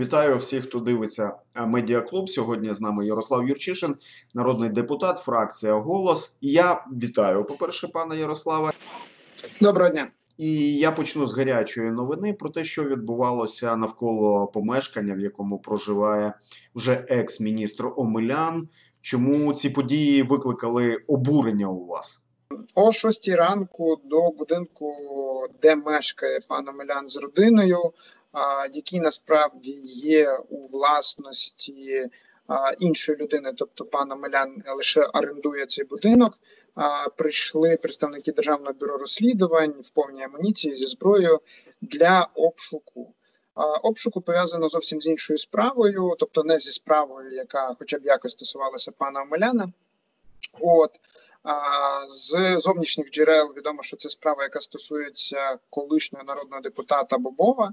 Вітаю всіх, хто дивиться медіаклуб. Сьогодні з нами Ярослав Юрчишин, народний депутат, фракція Голос. Я вітаю, по-перше, пана Ярославе. Доброго дня. І я почну з гарячої новини про те, що відбувалося навколо помешкання, в якому проживає вже екс-міністр Омелян. Чому ці події викликали обурення у вас? О 6 ранку до будинку, де мешкає пан Омелян з родиною, який насправді є у власності іншої людини, тобто пан Омелян лише орендує цей будинок. Прийшли представники державного бюро розслідувань в повній амуніції зі зброєю для обшуку. Обшуку пов'язано зовсім з іншою справою, тобто не зі справою, яка, хоча б якось стосувалася пана Омеляна. От з зовнішніх джерел відомо, що це справа, яка стосується колишнього народного депутата Бобова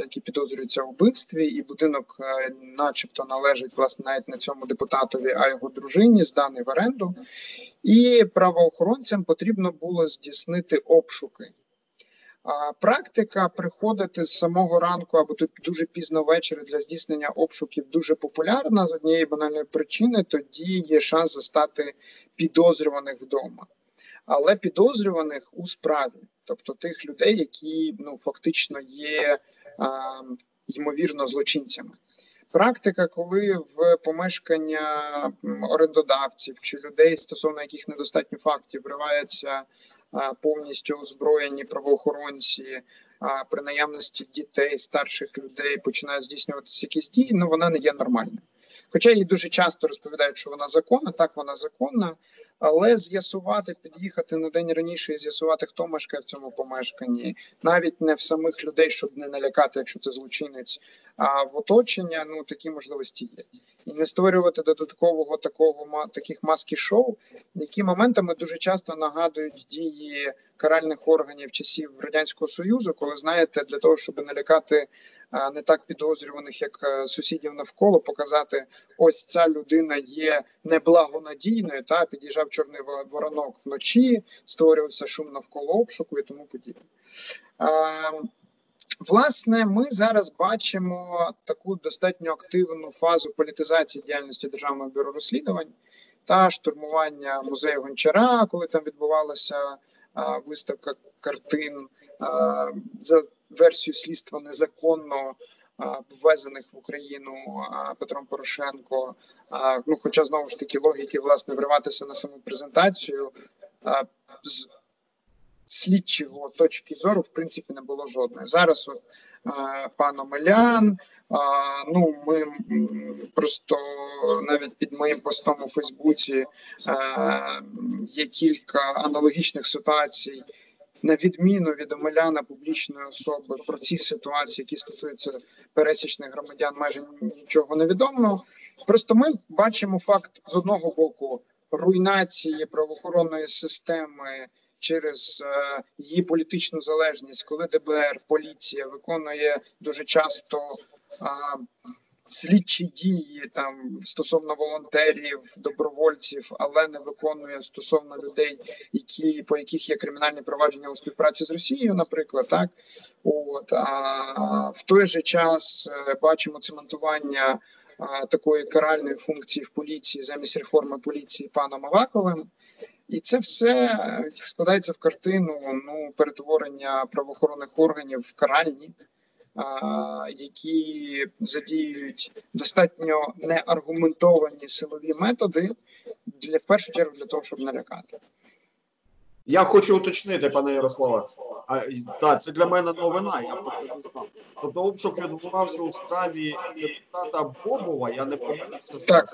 які підозрюються у вбивстві, і будинок, е, начебто, належить власне навіть на цьому депутатові, а його дружині зданий в оренду, і правоохоронцям потрібно було здійснити обшуки. Практика приходити з самого ранку або тут дуже пізно ввечері для здійснення обшуків дуже популярна з однієї банальної причини. Тоді є шанс застати підозрюваних вдома, але підозрюваних у справі тобто тих людей, які ну фактично є а, ймовірно злочинцями. Практика, коли в помешкання орендодавців чи людей, стосовно яких недостатньо фактів, вриваються повністю озброєні правоохоронці, а при наявності дітей, старших людей починають здійснюватися якісь дії, ну вона не є нормальною. Хоча їй дуже часто розповідають, що вона законна, так вона законна, але з'ясувати, під'їхати на день раніше і з'ясувати, хто мешкає в цьому помешканні, навіть не в самих людей, щоб не налякати, якщо це злочинець, а в оточення ну такі можливості є. І не створювати додаткового такого таких маски шоу, які моментами дуже часто нагадують дії каральних органів часів радянського союзу, коли знаєте, для того, щоб налякати не так підозрюваних, як е, сусідів навколо, показати, ось ця людина є неблагонадійною. Та під'їжджав чорний воронок вночі, створювався шум навколо обшуку і тому подібне. Власне, ми зараз бачимо таку достатньо активну фазу політизації діяльності державного бюро розслідувань та штурмування музею гончара, коли там відбувалася виставка картин за версію слідства незаконно ввезених в Україну Петром Порошенко. Ну, хоча знову ж таки логіки власне вриватися на саму презентацію з слідчого точки зору, в принципі, не було жодної. Зараз от, пан Омелян. Ну, ми просто навіть під моїм постом у Фейсбуці є кілька аналогічних ситуацій на відміну від Омеляна публічної особи про ці ситуації, які стосуються пересічних громадян, майже нічого не відомо. Просто ми бачимо факт з одного боку руйнації правоохоронної системи. Через е, її політичну залежність, коли ДБР поліція виконує дуже часто е, слідчі дії там стосовно волонтерів, добровольців, але не виконує стосовно людей, які по яких є кримінальні провадження у співпраці з Росією, наприклад, так от а в той же час е, бачимо цементування а, такої каральної функції в поліції замість реформи поліції паном Аваковим. І це все е, складається в картину ну перетворення правоохоронних органів в каральні які задіюють достатньо неаргументовані силові методи для в першу чергу для того, щоб налякати. Я хочу уточнити, пане Ярославе. А, Так, це для мене новина. Я про це не знав. Тобто обшук відбувався у справі депутата Бобова. Я не помилився. Так.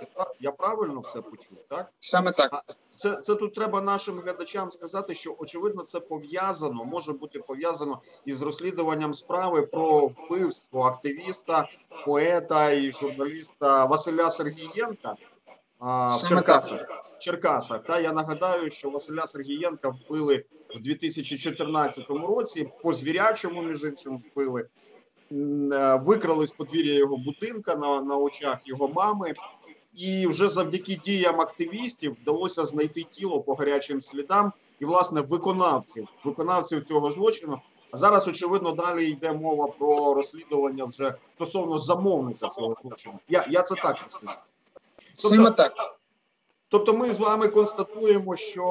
Я правильно все почув, так? Саме так. Це це тут треба нашим глядачам сказати, що очевидно це пов'язано, може бути пов'язано із розслідуванням справи про вбивство активіста, поета і журналіста Василя Сергієнка в Черкасах. Черкасах. Та я нагадаю, що Василя Сергієнка вбили в 2014 році. По звірячому між іншим вбили. Е, викрали з подвір'я його будинка на, на очах його мами. І вже завдяки діям активістів вдалося знайти тіло по гарячим слідам і власне виконавців виконавців цього злочину А зараз, очевидно, далі йде мова про розслідування вже стосовно замовника цього злочину. Я я це так розумію. Саме так. Тобто, ми з вами констатуємо, що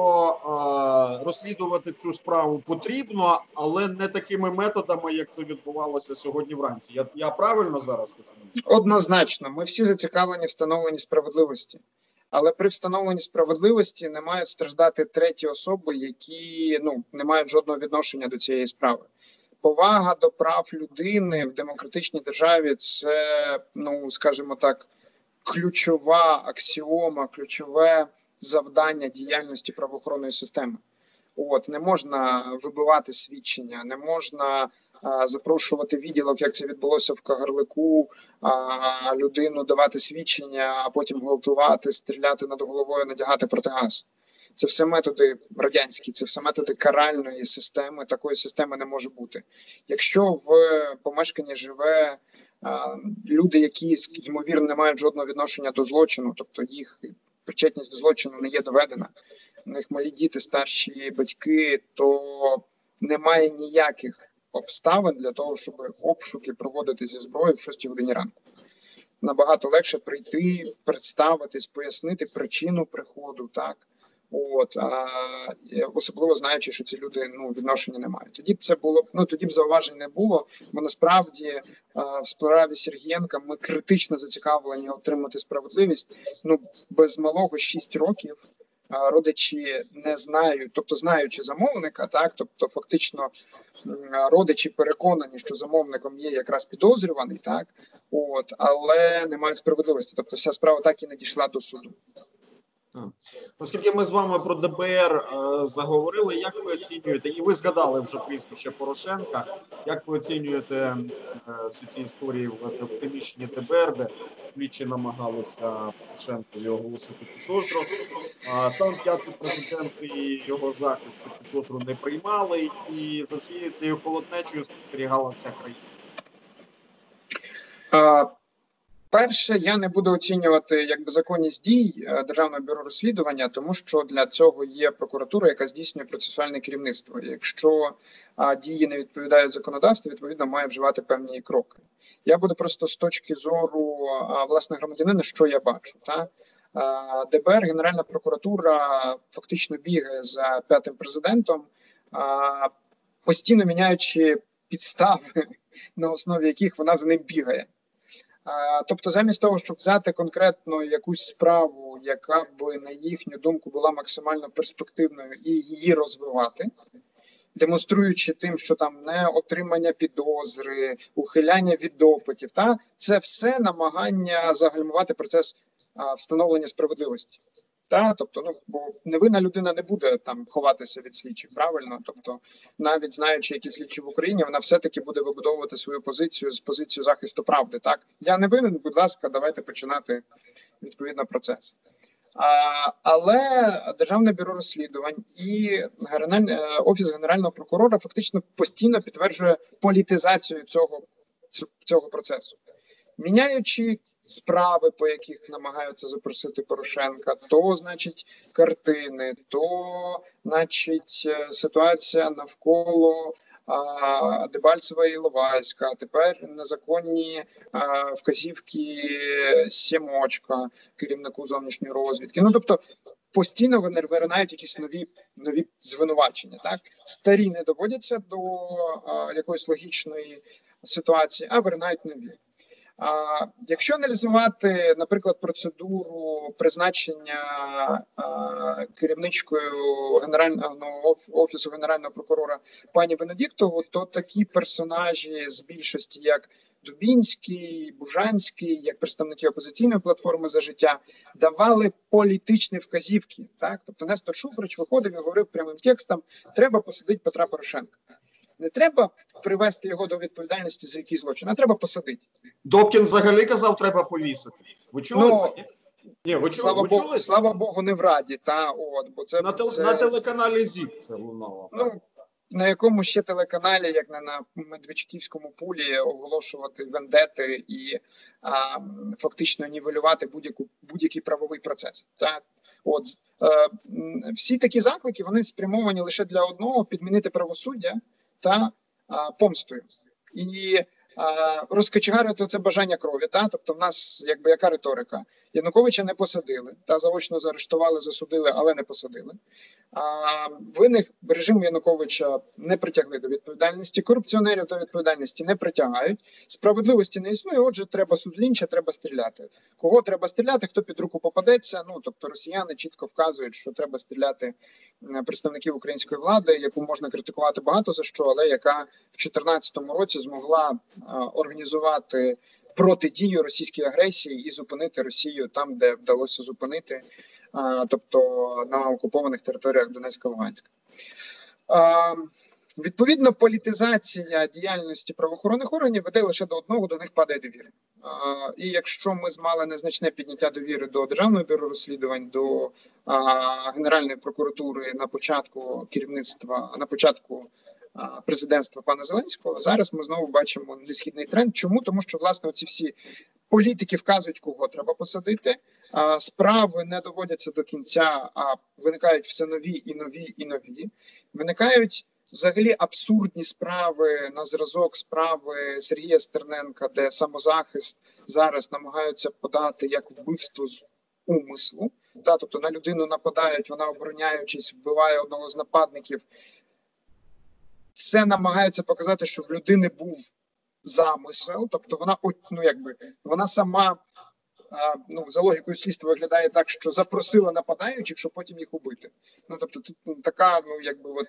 е, розслідувати цю справу потрібно, але не такими методами, як це відбувалося сьогодні вранці. Я я правильно зараз розумію? Однозначно, ми всі зацікавлені встановленні справедливості, але при встановленні справедливості не мають страждати треті особи, які ну не мають жодного відношення до цієї справи. Повага до прав людини в демократичній державі це, ну скажімо так ключова аксіома, ключове завдання діяльності правоохоронної системи. От не можна вибивати свідчення, не можна а, запрошувати відділок, як це відбулося в Кагарлику, а, людину давати свідчення, а потім гвалтувати, стріляти над головою, надягати протигаз. Це все методи радянські, це все методи каральної системи. Такої системи не може бути. Якщо в помешканні живе люди, які ймовірно не мають жодного відношення до злочину, тобто їх причетність до злочину не є доведена. У них малі діти, старші батьки, то немає ніяких обставин для того, щоб обшуки проводити зі зброєю в 6 годині ранку. Набагато легше прийти, представитись, пояснити причину приходу, так От а особливо знаючи, що ці люди ну відношення не мають. Тоді б це було ну тоді б зауважень не було. Бо насправді в справі Сергієнка ми критично зацікавлені отримати справедливість. Ну без малого 6 років. Родичі не знають, тобто знаючи замовника, так тобто, фактично родичі переконані, що замовником є якраз підозрюваний, так от але не мають справедливості. Тобто, вся справа так і не дійшла до суду. Оскільки ми з вами про ДБР е, заговорили, як ви оцінюєте, і ви згадали вже прізвище Порошенка. Як ви оцінюєте е, всі ці історії власне в приміщенні ДБР, де слідчі намагалися Порошенкові оголосити підозру? Сам п'ятий президент і його захист підозру не приймали, і за всією цією холоднечою спостерігала вся країна. Перше, я не буду оцінювати якби законність дій е, державного бюро розслідування, тому що для цього є прокуратура, яка здійснює процесуальне керівництво. Якщо дії не відповідають законодавству, відповідно має вживати певні кроки. Я буду просто з точки зору власне громадянина, що я бачу. Та ДБР, Генеральна прокуратура фактично бігає за п'ятим президентом, постійно міняючи підстави, на основі яких вона за ним бігає. Тобто, замість того, щоб взяти конкретно якусь справу, яка б на їхню думку була максимально перспективною, і її розвивати, демонструючи тим, що там не отримання підозри, ухиляння від допитів, та це все намагання загальмувати процес встановлення справедливості. Та, тобто, ну бо невинна людина не буде там ховатися від слідчих, правильно. Тобто, навіть знаючи, які слідчі в Україні, вона все-таки буде вибудовувати свою позицію з позицію захисту правди. Так я не винен, будь ласка, давайте починати відповідно процес. А, Але державне бюро розслідувань і генеральний е, офіс генерального прокурора фактично постійно підтверджує політизацію цього цього процесу, міняючи справи, по яких намагаються запросити Порошенка, то значить картини, то значить е, ситуація навколо. Дебальцева і Ловайська, тепер незаконні вказівки Сімочка, керівнику зовнішньої розвідки. Ну тобто постійно вони виринають якісь нові нові звинувачення. Так старі не доводяться до якоїсь логічної ситуації, а виринають нові. Якщо аналізувати, наприклад, процедуру призначення керівничкою генерального офісу генерального прокурора пані Венедіктову, то такі персонажі з більшості, як Дубінський, Бужанський, як представники опозиційної платформи за життя, давали політичні вказівки. Так, тобто Нестор Шуфрич виходив і говорив прямим текстом: треба посадити Петра Порошенка. Не треба привести його до відповідальності за який злочин, а треба посадити. Добкін взагалі казав, треба повісити. Ви чули ну, це? Ні, ви чули, слава ви Богу, чули? слава Богу, не в раді. Та от бо це на, тел, це... на телеканалі ЗІК це лунало. Ну на якому ще телеканалі, як не на Медведчуківському пулі, оголошувати вендети і а, фактично нівелювати будь-яку будь-який правовий процес. Так от е, всі такі заклики вони спрямовані лише для одного підмінити правосуддя та а, помстою. І розкочегарити це бажання крові. Та тобто, в нас якби яка риторика? Януковича не посадили, та заочно заарештували, засудили, але не посадили. А винних режиму Януковича не притягли до відповідальності. Корупціонерів до відповідальності не притягають. Справедливості не існує. Отже, треба суд лінча, треба стріляти. Кого треба стріляти? Хто під руку попадеться? Ну тобто, росіяни чітко вказують, що треба стріляти представників української влади, яку можна критикувати багато за що, але яка в 2014 році змогла організувати протидію російській агресії і зупинити Росію там, де вдалося зупинити, тобто на окупованих територіях Донецька Луганська. Відповідно, політизація діяльності правоохоронних органів веде лише до одного, до них падає довіра. І якщо ми змали незначне підняття довіри до державного бюро розслідувань, до Генеральної прокуратури на початку керівництва, на початку президентства пана Зеленського. Зараз ми знову бачимо несхідний тренд. Чому тому, що власне ці всі політики вказують, кого треба посадити. Справи не доводяться до кінця, а виникають все нові і нові і нові. Виникають взагалі абсурдні справи на зразок справи Сергія Стерненка, де самозахист зараз намагаються подати як вбивство з умислу. Та, тобто на людину нападають, вона обороняючись, вбиває одного з нападників це намагається показати, що в людини був замисел, тобто вона ну якби вона сама ну за логікою слідства виглядає так, що запросила нападаючих, щоб потім їх убити. Ну тобто, тут ну, така, ну якби от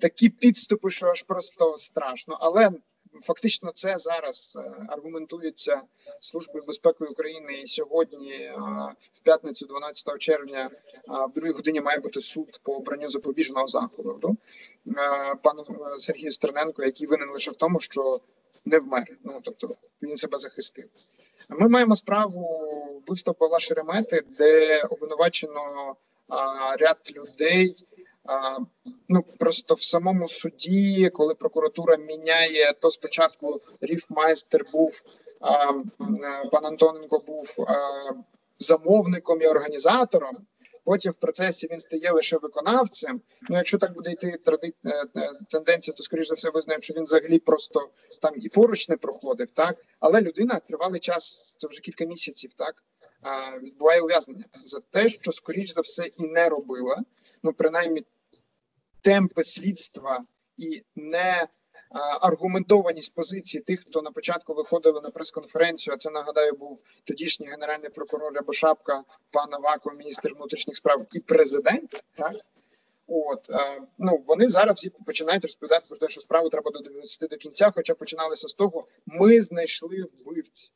такі підступи, що аж просто страшно, але Фактично, це зараз е, аргументується службою безпеки України. І сьогодні, е, в п'ятницю, 12 червня, е, в другій годині має бути суд по обранню запобіжного заходу пану Сергію Стерненко, який винен лише в тому, що не вмер. Ну тобто він себе захистив. Ми маємо справу вбивства Павла Шеремети, де обвинувачено ряд людей. Ну просто в самому суді, коли прокуратура міняє, то спочатку Ріфмайстер був пан Антоненко був замовником і організатором. Потім в процесі він стає лише виконавцем. Ну, якщо так буде йти тради... Е, е, тенденція, то скоріш за все визнаємо, що він взагалі просто там і поруч не проходив, так але людина тривалий час, це вже кілька місяців, так відбуває ув'язнення за те, що скоріш за все і не робила. Ну, принаймні, темпи слідства і не аргументованість позиції тих, хто на початку виходили на прес-конференцію. А це нагадаю, був тодішній генеральний прокурор Рябошапка, пан Аваков, міністр внутрішніх справ і президент. Так от ну вони зараз всі починають розповідати про те, що справу треба довести до кінця. Хоча починалися з того, ми знайшли вбивці.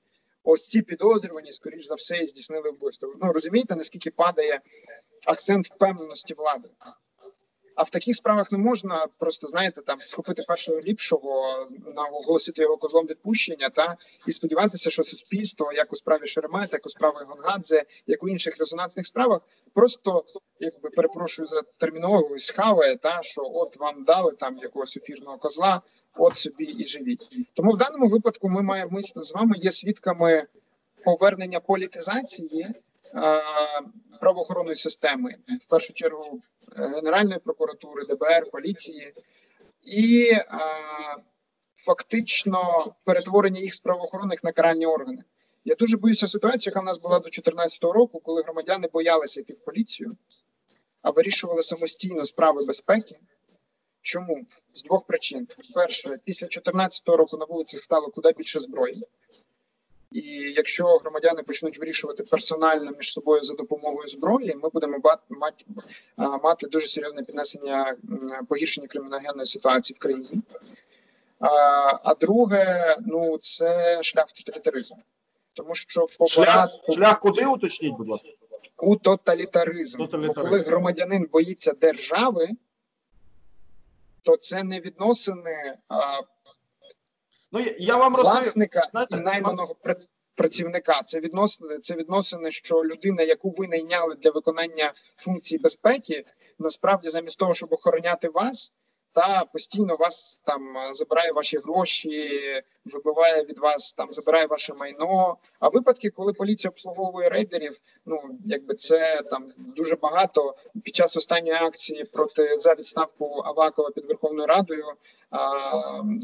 Ось ці підозрювані, скоріш за все, здійснили вбивство. Ну розумієте, наскільки падає акцент впевненості влади. А в таких справах не можна просто знаєте там схопити першого ліпшого, оголосити його козлом відпущення та і сподіватися, що суспільство, як у справі Шеремета, як у справі Гонгадзе, як у інших резонансних справах, просто якби перепрошую за термінологію, схаває та що от вам дали там якогось ефірного козла, от собі і живіть. Тому в даному випадку ми маємо ми з вами є свідками повернення політизації правоохоронної системи, в першу чергу е, Генеральної прокуратури, ДБР, поліції, і фактично перетворення їх з правоохоронних на каральні органи. Я дуже боюся ситуації, яка в нас була до 2014 року, коли громадяни боялися йти в поліцію, а вирішували самостійно справи безпеки. Чому? З двох причин: перше, після 2014 року на вулицях стало куди більше зброї. І якщо громадяни почнуть вирішувати персонально між собою за допомогою зброї, ми будемо мати, мати дуже серйозне піднесення погіршення криміногенної ситуації в країні. А а друге, ну це шлях в тоталітаризм. Тому що шлях, шлях куди уточніть, будь ласка, у тоталітаризм. тоталітаризм. Бо коли громадянин боїться держави, то це не відносини. А, Ну я вам власника і найманого працівника. Це відносини, це відносини, що людина, яку ви найняли для виконання функцій безпеки, насправді, замість того, щоб охороняти вас, та постійно вас там забирає ваші гроші, вибиває від вас там, забирає ваше майно. А випадки, коли поліція обслуговує рейдерів, ну якби це там дуже багато. Під час останньої акції проти за відставку Авакова під Верховною Радою.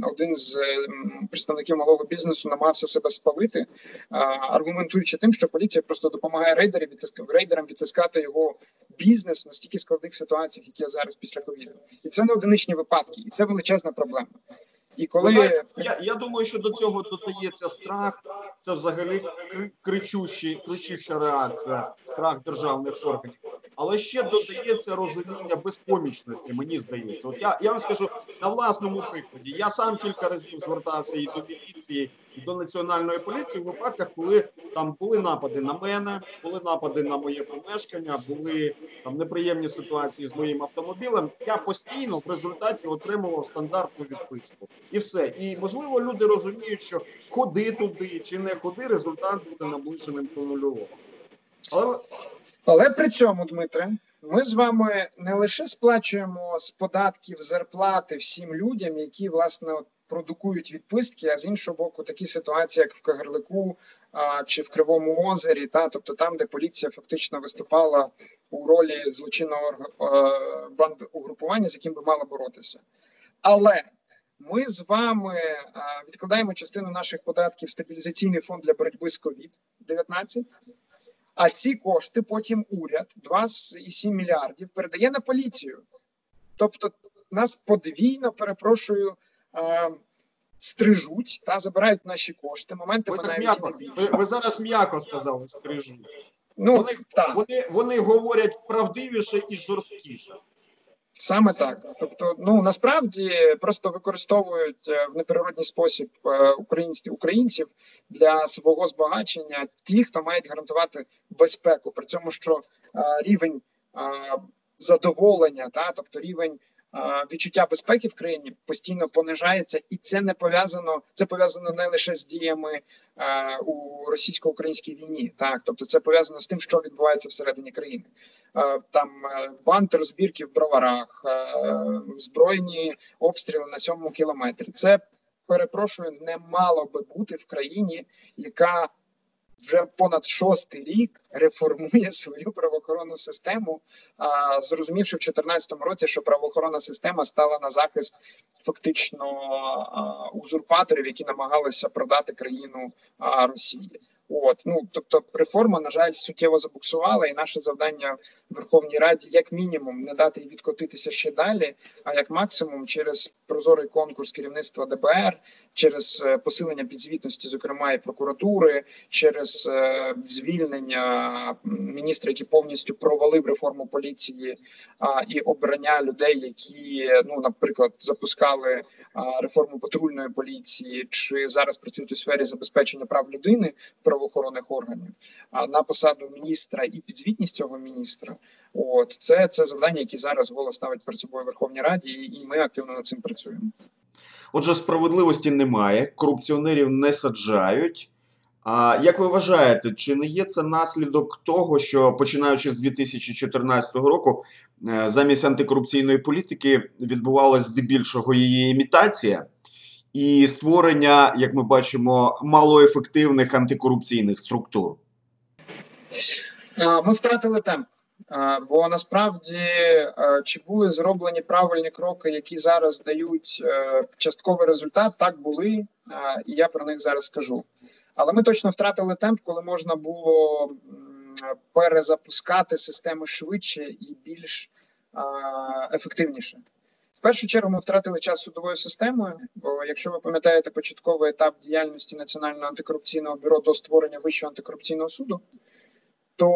Один з представників малого бізнесу намагався себе спалити, аргументуючи тим, що поліція просто допомагає рейдерам рейдерам відтискати його бізнес в настільки складних ситуаціях, які я зараз після ковіду, і це не одиничні випадки, і це величезна проблема. І коли знаєте, я я думаю, що до цього додається страх, це взагалі кричущі, кричуща реакція, страх державних органів. Але ще додається розуміння безпомічності. Мені здається, от я я вам скажу на власному прикладі. Я сам кілька разів звертався і до міліції, до національної поліції в випадках, коли там були напади на мене, були напади на моє помешкання, були там неприємні ситуації з моїм автомобілем. Я постійно в результаті отримував стандартну відписку, і все. І можливо, люди розуміють, що ходи туди чи не ходи, результат буде наближеним до нульового. Але але при цьому, Дмитре, ми з вами не лише сплачуємо з податків зарплати всім людям, які власне продукують відписки, а з іншого боку, такі ситуації, як в Кагарлику а, чи в Кривому озері, та тобто там, де поліція фактично виступала у ролі злочинного банд угрупування, з яким би мала боротися. Але ми з вами а, відкладаємо частину наших податків в стабілізаційний фонд для боротьби з COVID-19, а ці кошти потім уряд 2,7 мільярдів передає на поліцію. Тобто нас подвійно перепрошую стрижуть та забирають наші кошти. Моментами ви навіть м'яко, ви, ви зараз м'яко сказали стрижуть. Ну вони, так. вони вони говорять правдивіше і жорсткіше. Саме так, тобто, ну насправді просто використовують е, в неприродний спосіб е, українців українців для свого збагачення ті, хто мають гарантувати безпеку, при цьому що а, е, рівень а, задоволення, та тобто рівень відчуття безпеки в країні постійно понижається, і це не пов'язано. Це пов'язано не лише з діями у російсько-українській війні, так тобто це пов'язано з тим, що відбувається всередині країни. Там е, банд розбірки в броварах, е, збройні обстріли на сьомому кілометрі. Це перепрошую, не мало би бути в країні, яка вже понад шостий рік реформує свою правоохоронну систему, а, зрозумівши в 2014 році, що правоохоронна система стала на захист фактично а, узурпаторів, які намагалися продати країну а, Росії. От ну тобто, реформа на жаль суттєво забуксувала, і наше завдання в Верховній Раді, як мінімум, не дати їй відкотитися ще далі, а як максимум, через прозорий конкурс керівництва ДБР, через е, посилення підзвітності, зокрема і прокуратури, через е, звільнення міністра, який повністю провалив реформу поліції і обрання людей, які ну, наприклад, запускали реформу патрульної поліції, чи зараз працюють у сфері забезпечення прав людини правоохоронних органів, а на посаду міністра і підзвітність цього міністра. От це це завдання, які зараз голос ставить перед собою Верховній Раді, і ми активно над цим працюємо. Отже, справедливості немає, корупціонерів не саджають. А як ви вважаєте, чи не є це наслідок того, що починаючи з 2014 року, е, замість антикорупційної політики відбувалася здебільшого її імітація і створення, як ми бачимо, малоефективних антикорупційних структур? Ми втратили темп. Бо насправді чи були зроблені правильні кроки, які зараз дають е, частковий результат, так були, і я про них зараз скажу. Але ми точно втратили темп, коли можна було перезапускати системи швидше і більш ефективніше. Першу чергу ми втратили час судовою системою. Бо, якщо ви пам'ятаєте початковий етап діяльності Національного антикорупційного бюро до створення вищого антикорупційного суду то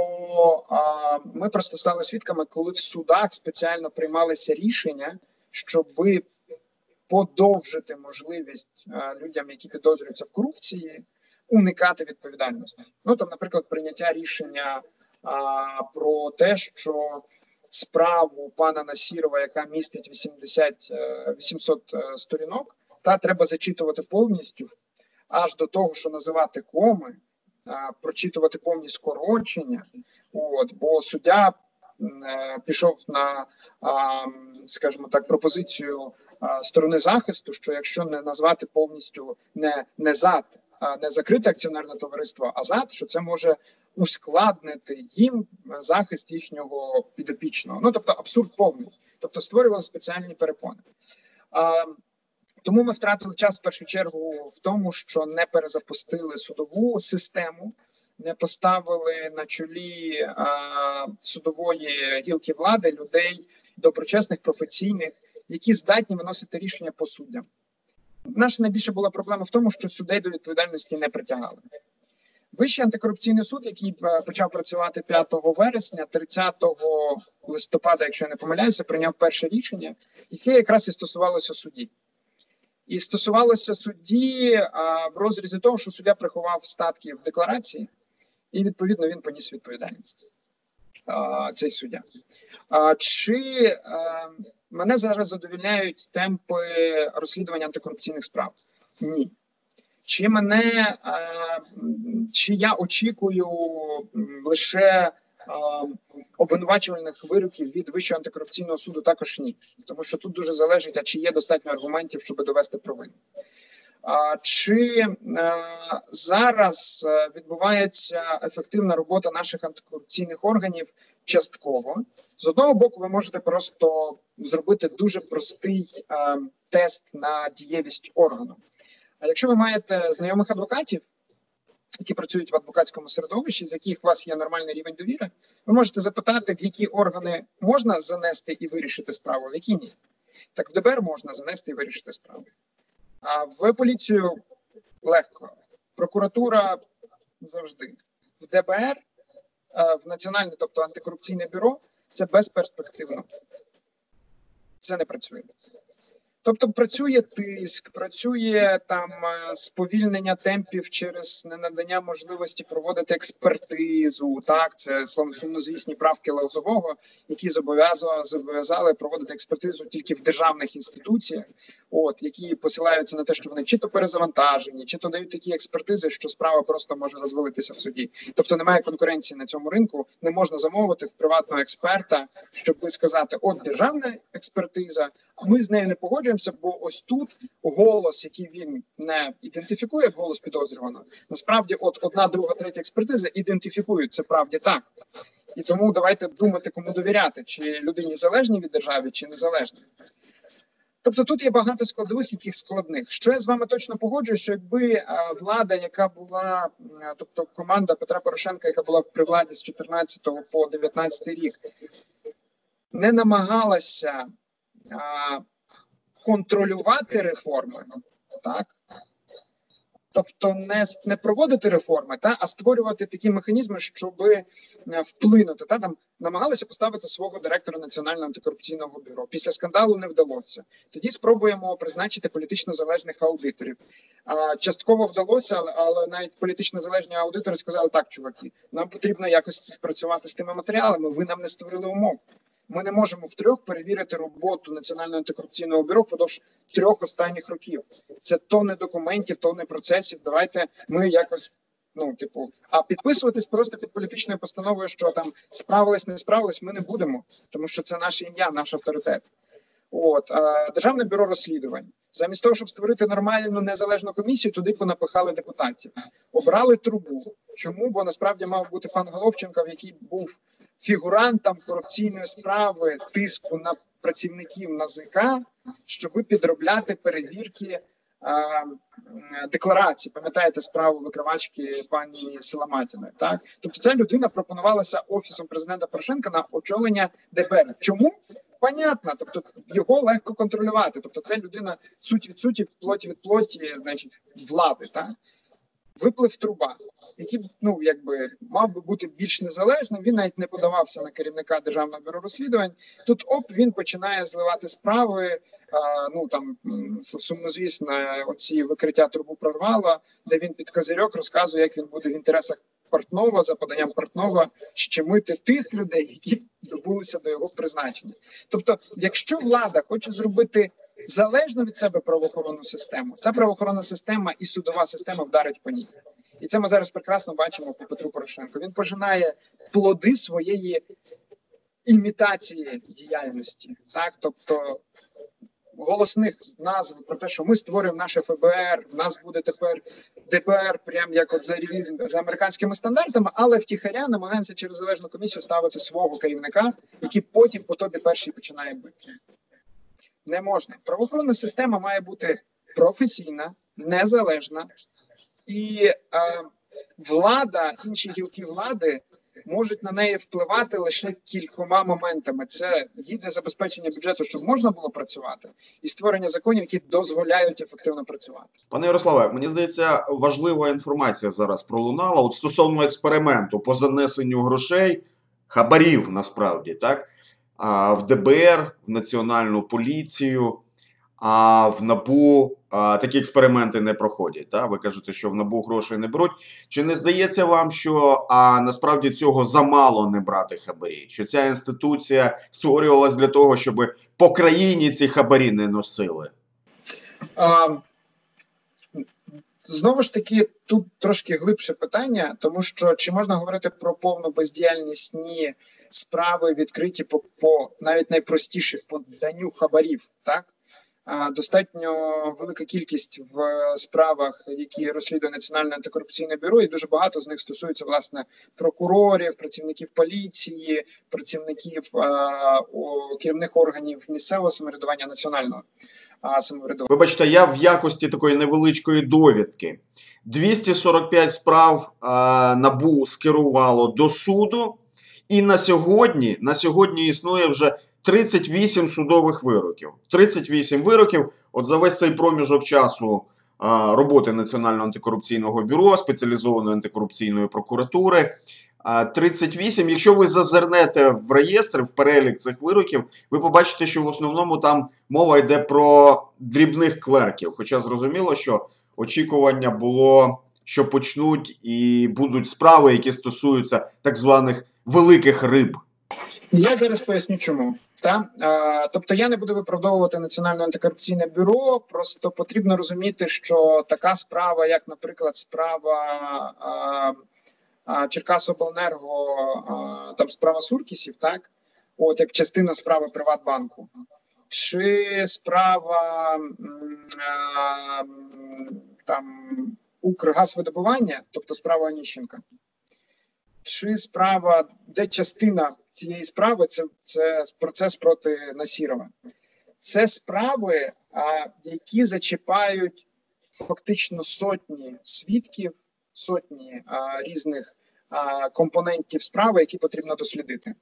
а, ми просто стали свідками, коли в судах спеціально приймалися рішення, щоб подовжити можливість а, людям, які підозрюються в корупції, уникати відповідальності. Ну там, наприклад, прийняття рішення а, про те, що справу пана Насірова, яка містить 80, 800 е, е, сторінок, та треба зачитувати повністю аж до того, що називати коми прочитувати повні скорочення, от бо суддя е, пішов на, скажімо так, пропозицію сторони захисту, що якщо не назвати повністю не не ЗАД, не закрите акціонерне товариство, а ЗАД, що це може ускладнити їм захист їхнього підопічного. Ну тобто абсурд повний, тобто створювали спеціальні перепони. Тому ми втратили час в першу чергу в тому, що не перезапустили судову систему, не поставили на чолі а, судової гілки влади людей доброчесних, професійних, які здатні виносити рішення по суддям. Наша найбільша була проблема в тому, що судей до відповідальності не притягали. Вищий антикорупційний суд, який почав працювати 5 вересня, 30 листопада, якщо я не помиляюся, прийняв перше рішення, яке якраз і стосувалося судді. І стосувалося судді а, в розрізі того, що суддя приховав статки в декларації, і відповідно він поніс відповідальність. А, цей суддя. А, Чи а, мене зараз задовільняють темпи розслідування антикорупційних справ? Ні. Чи мене чи я очікую лише обвинувачувальних вироків від Вищого антикорупційного суду також ні, тому що тут дуже залежить, а чи є достатньо аргументів, щоб довести провину. Чи е, зараз е, відбувається ефективна робота наших антикорупційних органів частково? З одного боку, ви можете просто зробити дуже простий е, тест на дієвість органу. А якщо ви маєте знайомих адвокатів, які працюють в адвокатському середовищі, з яких у вас є нормальний рівень довіри, ви можете запитати, в які органи можна занести і вирішити справу, в які ні. Так в ДБР можна занести і вирішити справу. А в поліцію легко. Прокуратура завжди. В ДБР, в Національне, тобто антикорупційне бюро, це безперспективно. Це не працює. Тобто працює тиск, працює там е, сповільнення темпів через ненадання можливості проводити експертизу. Так, це сумнозвісні правки Лозового, які зобов'язали зобов'язали проводити експертизу тільки в державних інституціях, от які посилаються на те, що вони чи то перезавантажені, чи то дають такі експертизи, що справа просто може розвалитися в суді. Тобто немає конкуренції на цьому ринку, не можна замовити в приватного експерта, щоб сказати, от державна експертиза, а ми з нею не погоджуємося, бо ось тут голос, який він не ідентифікує голос підозрюваного, насправді, от одна, друга, третя експертиза ідентифікують це правді так. І тому давайте думати, кому довіряти, чи людині залежні від держави, чи незалежні. Тобто тут є багато складових, яких складних. Що я з вами точно погоджую, що якби е, влада, яка була, тобто команда Петра Порошенка, яка була при владі з 14 по 19 рік, не намагалася а, контролювати реформи, так тобто не не проводити реформи, та а створювати такі механізми, щоб е, вплинути. Та там намагалися поставити свого директора національного антикорупційного бюро. Після скандалу не вдалося. Тоді спробуємо призначити політично залежних аудиторів. А частково вдалося, але навіть політично залежні аудитори сказали: так, чуваки, нам потрібно якось працювати з тими матеріалами. Ви нам не створили умов. Ми не можемо втрьох перевірити роботу національного антикорупційного бюро впродовж трьох останніх років. Це то не документів, то не процесів. Давайте ми якось. Ну, типу, а підписуватись просто під політичною постановою, що там справились, не справились, ми не будемо, тому що це наше ім'я, наш авторитет. От а, державне бюро розслідувань, замість того, щоб створити нормальну незалежну комісію, туди понапихали депутатів, обрали трубу. Чому? Бо насправді мав бути пан Головченко, який був фігурантам корупційної справи тиску на працівників НАЗК, щоб підробляти перевірки а, декларації. Пам'ятаєте справу викривачки пані Соломатіної? Так, тобто, ця людина пропонувалася офісом президента Порошенка на очолення ДБР. Чому? Понятно, тобто його легко контролювати. Тобто, це людина суть від суті, плоті від плоті, значить, влади. Так? Виплив труба, який ну якби мав би бути більш незалежним. Він навіть не подавався на керівника державного бюро розслідувань. Тут оп він починає зливати справи. А, ну там сумнозвісно, оці викриття трубу прорвало, де він під козирьок розказує, як він буде в інтересах Портнова за поданням Портнова щемити тих людей, які добулися до його призначення. Тобто, якщо влада хоче зробити залежно від себе правоохоронну систему. Ця правоохоронна система і судова система вдарить по ній. І це ми зараз прекрасно бачимо по Петру Порошенко. Він пожинає плоди своєї імітації діяльності. Так, тобто голосних назв про те, що ми створюємо наше ФБР, в нас буде тепер ДБР, прям як от за, за американськими стандартами, але втіхаря намагаємося через залежну комісію ставити свого керівника, який потім по тобі перший починає бити. Не можна. Правоохоронна система має бути професійна, незалежна і е, влада, інші гілки влади можуть на неї впливати лише кількома моментами: це гідне забезпечення бюджету, щоб можна було працювати, і створення законів, які дозволяють ефективно працювати. Пане Ярославе, мені здається, важлива інформація зараз пролунала. От стосовно експерименту по занесенню грошей, хабарів насправді так. В ДБР, в Національну поліцію, а в НАБУ такі експерименти не проходять. Та? Ви кажете, що в НАБУ грошей не беруть. Чи не здається вам, що а, насправді цього замало не брати хабарі? Що ця інституція створювалась для того, щоб по країні ці хабарі не носили? А, Знову ж таки, тут трошки глибше питання, тому що чи можна говорити про повну бездіяльність? Ні, справи відкриті по, по навіть найпростіших поданню хабарів, так достатньо велика кількість в справах, які розслідує Національне антикорупційне бюро, і дуже багато з них стосується власне прокурорів, працівників поліції, працівників керівних органів місцевого самоврядування національного самоврядування. Вибачте, я в якості такої невеличкої довідки 245 справ набу скерувало до суду, і на сьогодні, на сьогодні існує вже 38 судових вироків. 38 вироків. От за весь цей проміжок часу роботи Національного антикорупційного бюро, спеціалізованої антикорупційної прокуратури. 38. Якщо ви зазирнете в реєстр, в перелік цих вироків, ви побачите, що в основному там мова йде про дрібних клерків. Хоча зрозуміло, що очікування було, що почнуть і будуть справи, які стосуються так званих великих риб. Я зараз поясню, чому та тобто я не буду виправдовувати національне антикорупційне бюро. Просто потрібно розуміти, що така справа, як, наприклад, справа а, Черкасобленерго, а, там справа Суркісів, так от як частина справи Приватбанку, чи справа там Укргазвидобування, тобто справа Оніщенка, чи справа, де частина цієї справи це це процес проти Насірова. Це справи, які зачіпають фактично сотні свідків, сотні різних компонентів справи, які потрібно дослідити.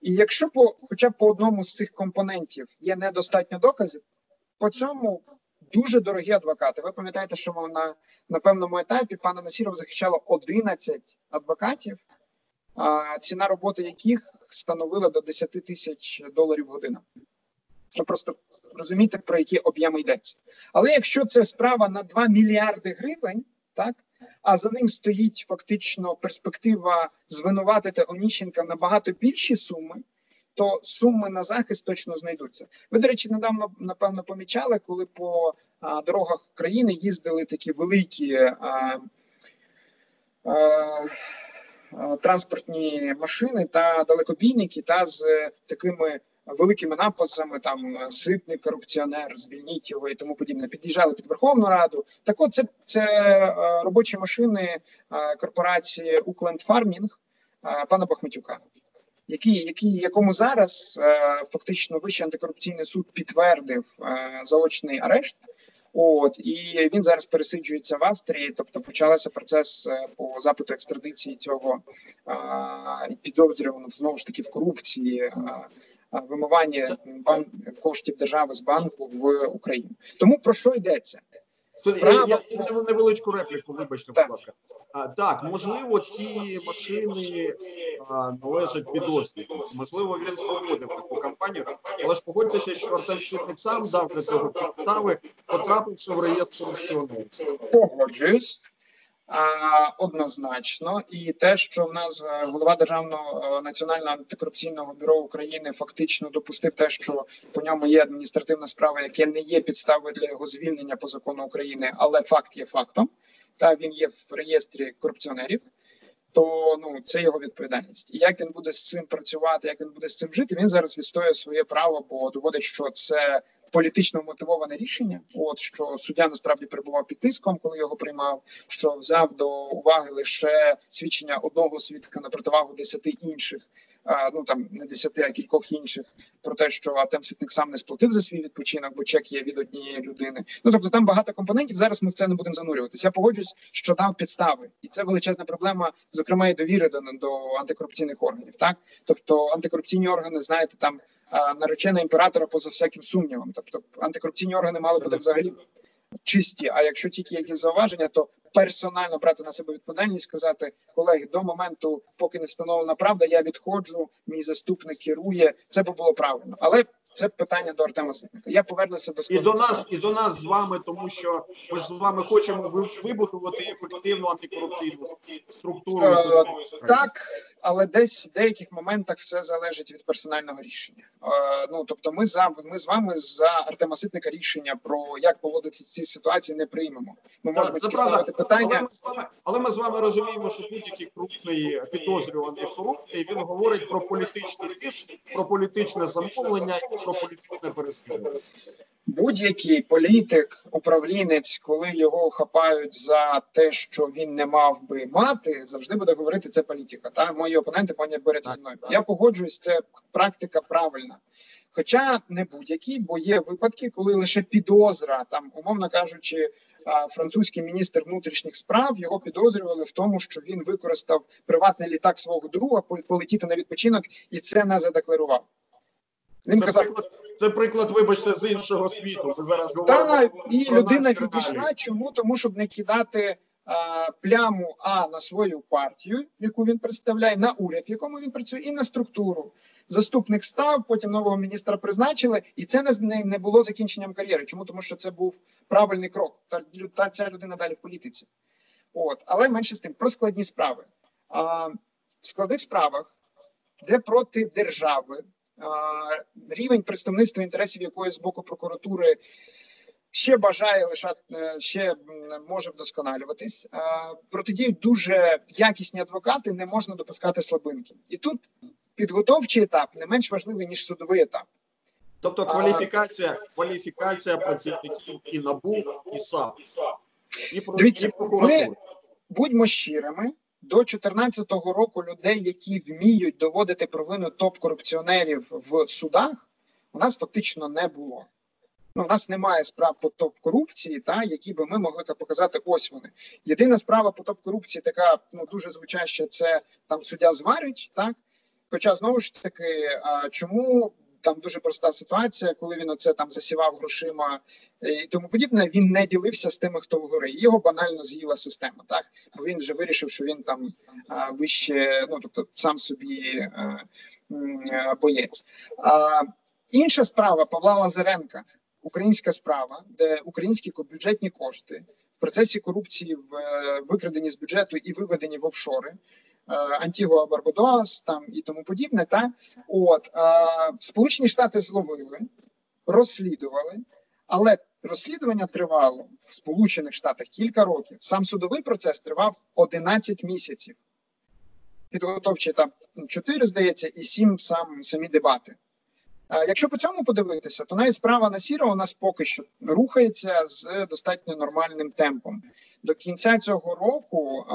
І якщо по, хоча б по одному з цих компонентів є недостатньо доказів, по цьому дуже дорогі адвокати. Ви пам'ятаєте, що на, на певному етапі пана Насірова захищало 11 адвокатів ціна роботи яких становила до 10 тисяч доларів година. Ну просто розумієте, про які об'єми йдеться. Але якщо це справа на 2 мільярди гривень, так а за ним стоїть фактично перспектива звинуватити Оніщенка на багато більші суми, то суми на захист точно знайдуться. Ви, до речі, недавно напевно помічали, коли по а, дорогах країни їздили такі великі. А, а, транспортні машини та далекобійники, та з такими великими написами, там ситний корупціонер, звільніть його і тому подібне. Під'їжджали під Верховну Раду. Так, от це це робочі машини корпорації Укленд Фармінг пана Бахметюка. Який, який, якому зараз е, фактично Вищий антикорупційний суд підтвердив е, заочний арешт, От і він зараз пересиджується в Австрії, тобто почався процес е, по запиту екстрадиції цього підозрюваного знову ж таки в корупції. Вимивання бан коштів держави з банку в Україну. Тому про що йдеться? Справа... Я, невеличку репліку, вибачте, будь ласка. А, Так, можливо, ці машини а, належать підозрюванню. Можливо, він проводив таку кампанію, але ж погодьтеся, що Артем Щитник сам дав для цього підстави, потрапивши в реєстр корупціонерів. Погоджуюсь. Однозначно, і те, що в нас е, голова державного е, національного антикорупційного бюро України фактично допустив те, що по ньому є адміністративна справа, яке не є підставою для його звільнення по закону України, але факт є фактом. Та він є в реєстрі корупціонерів. То ну це його відповідальність, і як він буде з цим працювати, як він буде з цим жити, він зараз відстоює своє право, бо доводить, що це політично мотивоване рішення. От що суддя насправді перебував під тиском, коли його приймав, що взяв до уваги лише свідчення одного свідка на противагу десяти інших. Ну там не десяти, а кількох інших про те, що Артем Ситник сам не сплатив за свій відпочинок, бо чек є від однієї людини. Ну тобто там багато компонентів. Зараз ми в це не будемо занурюватися. Я погоджуюсь, що дав підстави, і це величезна проблема, зокрема і довіри до, до антикорупційних органів. Так, тобто антикорупційні органи, знаєте, там наречена імператора поза всяким сумнівом. Тобто антикорупційні органи мали бути взагалі чисті. А якщо тільки якісь зауваження, то персонально брати на себе відповідальність, сказати колеги до моменту, поки не встановлена правда, я відходжу. Мій заступник керує. Це би було правильно, але це питання до Артема Ситника. Я повернуся до і до нас, і до нас з вами, тому що ми ж з вами хочемо вибудувати ефективну антикорупційну структуру. Е, так, але десь в деяких моментах все залежить від персонального рішення. Е, ну тобто, ми за ми з вами за Артема Ситника рішення про як поводитися в цій ситуації не приймемо. Ми можемо тільки ставити питання, але ми, з вами, але ми з вами розуміємо, що будь-який крупний підозрюваний в корупції він говорить про політичний тиск, про політичне замовлення про політичне переслідування. Будь-який політик, управлінець, коли його хапають за те, що він не мав би мати, завжди буде говорити це політика. Та мої опоненти пані борються зі мною. Я погоджуюсь, це практика правильна. Хоча не будь-які, бо є випадки, коли лише підозра, там умовно кажучи, французький міністр внутрішніх справ його підозрювали в тому, що він використав приватний літак свого друга полетіти на відпочинок, і це не задекларував. Він це казав, приклад, це приклад, вибачте, з іншого світу. Ми зараз говоримо. Так, і людина відійшла. Чому тому, щоб не кидати а, пляму а на свою партію, яку він представляє, на уряд, в якому він працює, і на структуру. Заступник став, потім нового міністра призначили, і це не не було закінченням кар'єри. Чому тому, що це був правильний крок? Та, та ця людина далі в політиці. От, але менше з тим про складні справи. А, В складних справах, де проти держави рівень представництва інтересів якої з боку прокуратури ще бажає лишати, е, ще може вдосконалюватись. Протидіють дуже якісні адвокати, не можна допускати слабинки. І тут підготовчий етап не менш важливий ніж судовий етап. Тобто кваліфікація, кваліфікація працівників і НАБУ, і САП. І, Дивіться, і ми будьмо щирими до 2014 року людей, які вміють доводити провину топ-корупціонерів в судах, у нас фактично не було. Ну, У нас немає справ по топ-корупції, та які би ми могли показати. Ось вони. Єдина справа по топ-корупції, така ну дуже звучаща, це там суддя Зварич, так. Хоча знову ж таки, а чому там дуже проста ситуація, коли він оце там засівав грошима і тому подібне. Він не ділився з тими, хто вгори. Його банально з'їла система. Так бо він вже вирішив, що він там а, вище, ну тобто сам собі а, а, боєць. А, Інша справа Павла Лазаренка, українська справа, де українські бюджетні кошти в процесі корупції в е, викрадені з бюджету і виведені в офшори. Е, Антігуа Барбадос там і тому подібне. Та от е, Сполучені Штати зловили, розслідували, але розслідування тривало в Сполучених Штатах кілька років. Сам судовий процес тривав 11 місяців. Підготовчі там 4, здається, і 7 сам самі дебати. Якщо по цьому подивитися, то навіть справа на сіро у нас поки що рухається з достатньо нормальним темпом. До кінця цього року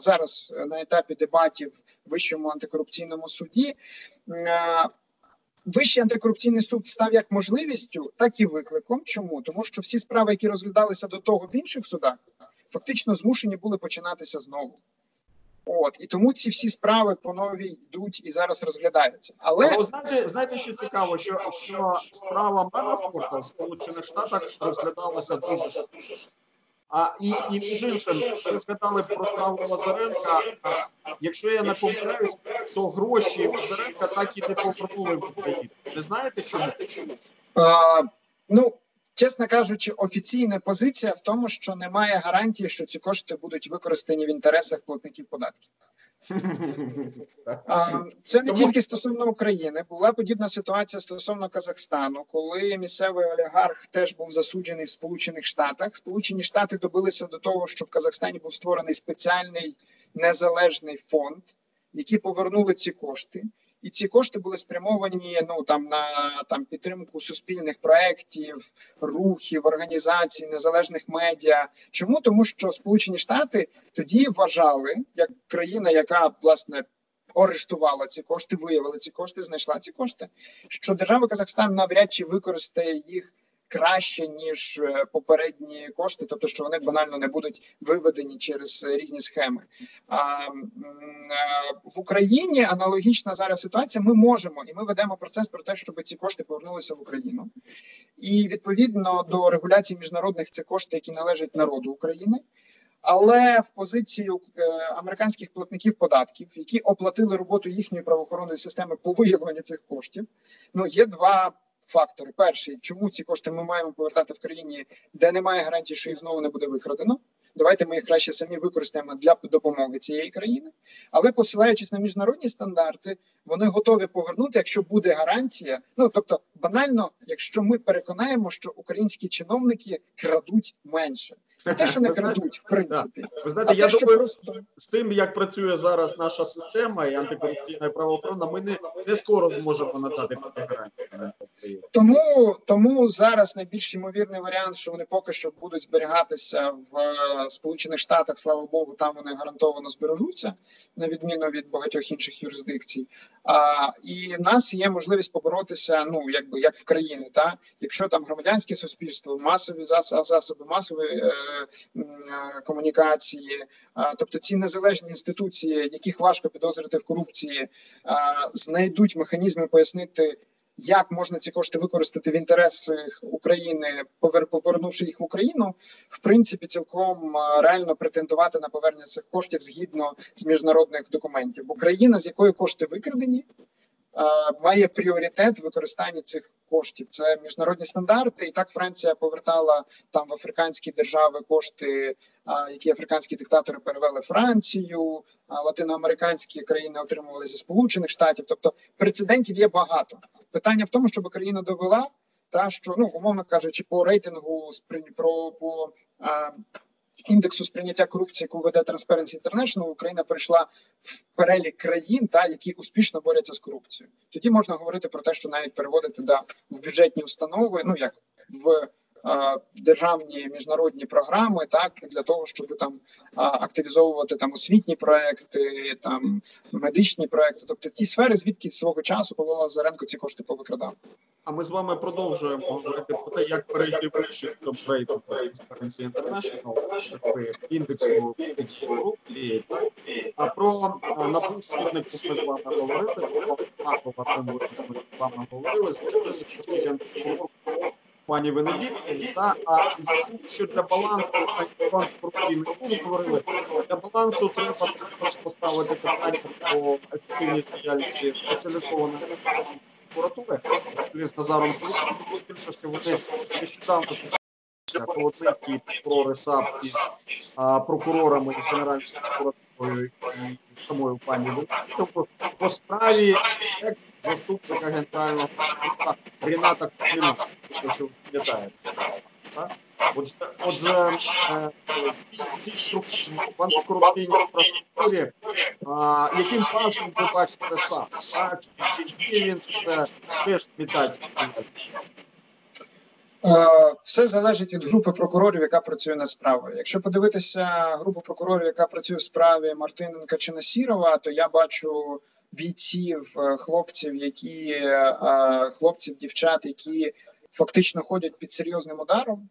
зараз на етапі дебатів в вищому антикорупційному суді. Вищий антикорупційний суд став як можливістю, так і викликом. Чому тому, що всі справи, які розглядалися до того в інших судах, фактично змушені були починатися знову. От і тому ці всі справи по новій йдуть і зараз розглядаються. Але Але знаєте, знаєте, що цікаво, що що справа Манафорта в Сполучених Штатах розглядалася дуже а і і між іншим ви згадали про справу Лазаренка. Якщо я не помиляюсь, то гроші Лазаренка так і не повернули в Україну. Ви знаєте чому? А, Ну чесно кажучи, офіційна позиція в тому, що немає гарантії, що ці кошти будуть використані в інтересах платників податків. Це не тільки стосовно України. Була подібна ситуація стосовно Казахстану, коли місцевий олігарх теж був засуджений в Сполучених Штатах. Сполучені Штати добилися до того, що в Казахстані був створений спеціальний незалежний фонд, які повернули ці кошти. І ці кошти були спрямовані ну там на там підтримку суспільних проєктів, рухів, організацій, незалежних медіа. Чому тому, що Сполучені Штати тоді вважали як країна, яка власне арештувала ці кошти, виявила ці кошти, знайшла ці кошти. Що держава Казахстан навряд чи використає їх краще ніж е, попередні кошти, тобто що вони банально не будуть виведені через різні схеми. А в Україні аналогічна зараз ситуація. Ми можемо і ми ведемо процес про те, щоб ці кошти повернулися в Україну, і відповідно до регуляції міжнародних це кошти, які належать народу України. Але в позиції е, американських платників податків, які оплатили роботу їхньої правоохоронної системи по виявленню цих коштів, ну є два фактори: перший, чому ці кошти ми маємо повертати в країні, де немає гарантії, що їх знову не буде викрадено. Давайте ми їх краще самі використаємо для допомоги цієї країни, але посилаючись на міжнародні стандарти, вони готові повернути, якщо буде гарантія. Ну тобто, банально, якщо ми переконаємо, що українські чиновники крадуть менше, не те, що не крадуть, в принципі. Ви знаєте, я думаю, просто... з тим, як працює зараз наша система і антикорупційна правоохорона, ми не не скоро зможемо надати гарантії. Тому тому зараз найбільш ймовірний варіант, що вони поки що будуть зберігатися в е, Сполучених Штатах. Слава Богу, там вони гарантовано збережуться, на відміну від багатьох інших юрисдикцій. А, І в нас є можливість поборотися, ну якби як в країні, та якщо там громадянське суспільство, масові засоби масової е, е, комунікації, е, тобто ці незалежні інституції, яких важко підозрити в корупції, знайдуть механізми пояснити як можна ці кошти використати в інтересах України, повернувши їх в Україну, в принципі, цілком реально претендувати на повернення цих коштів згідно з міжнародних документів. Бо країна, з якої кошти викрадені, має пріоритет використання цих коштів. Це міжнародні стандарти, і так Франція повертала там в африканські держави кошти, які африканські диктатори перевели Францію, латиноамериканські країни отримували зі сполучених штатів. Тобто прецедентів є багато. Питання в тому, щоб країна довела, та що ну умовно кажучи, по рейтингу про по а, індексу сприйняття корупції, яку веде Transparency International, Україна прийшла в перелік країн, та які успішно борються з корупцією. Тоді можна говорити про те, що навіть переводити да в бюджетні установи, ну як в державні міжнародні програми, так для того, щоб там активізовувати там освітні проекти, там медичні проекти, тобто ті сфери, звідки свого часу Павло Лазаренко ці кошти повикрадав. А ми з вами продовжуємо говорити про те, як перейти вище до рейтингу Transparency International, індексу корупції. А про набу східнику ми з вами говорити, про Маркова ми з вами говорили, що пані Венедіктові, та а що для балансу баланс корупційних ми говорили, для балансу треба також поставити питання про ефективність діяльності спеціалізованої прокуратури. З Назаром більше, що вони нещодавно Колотницький прокурори САП із прокурорами із Генеральною самою пані Тобто по справі заступника генерального Ріната Кузьміна, що пам'ятаєте. Отже, отже ці структури в антикорупційній інфраструктурі, яким фазом ви бачите сам? Чи він, це теж імітація? Все залежить від групи прокурорів, яка працює над справою. Якщо подивитися групу прокурорів, яка працює в справі Мартиненка чи Насірова, то я бачу бійців, е, хлопців, які е, хлопців, дівчат, які фактично ходять під серйозним ударом.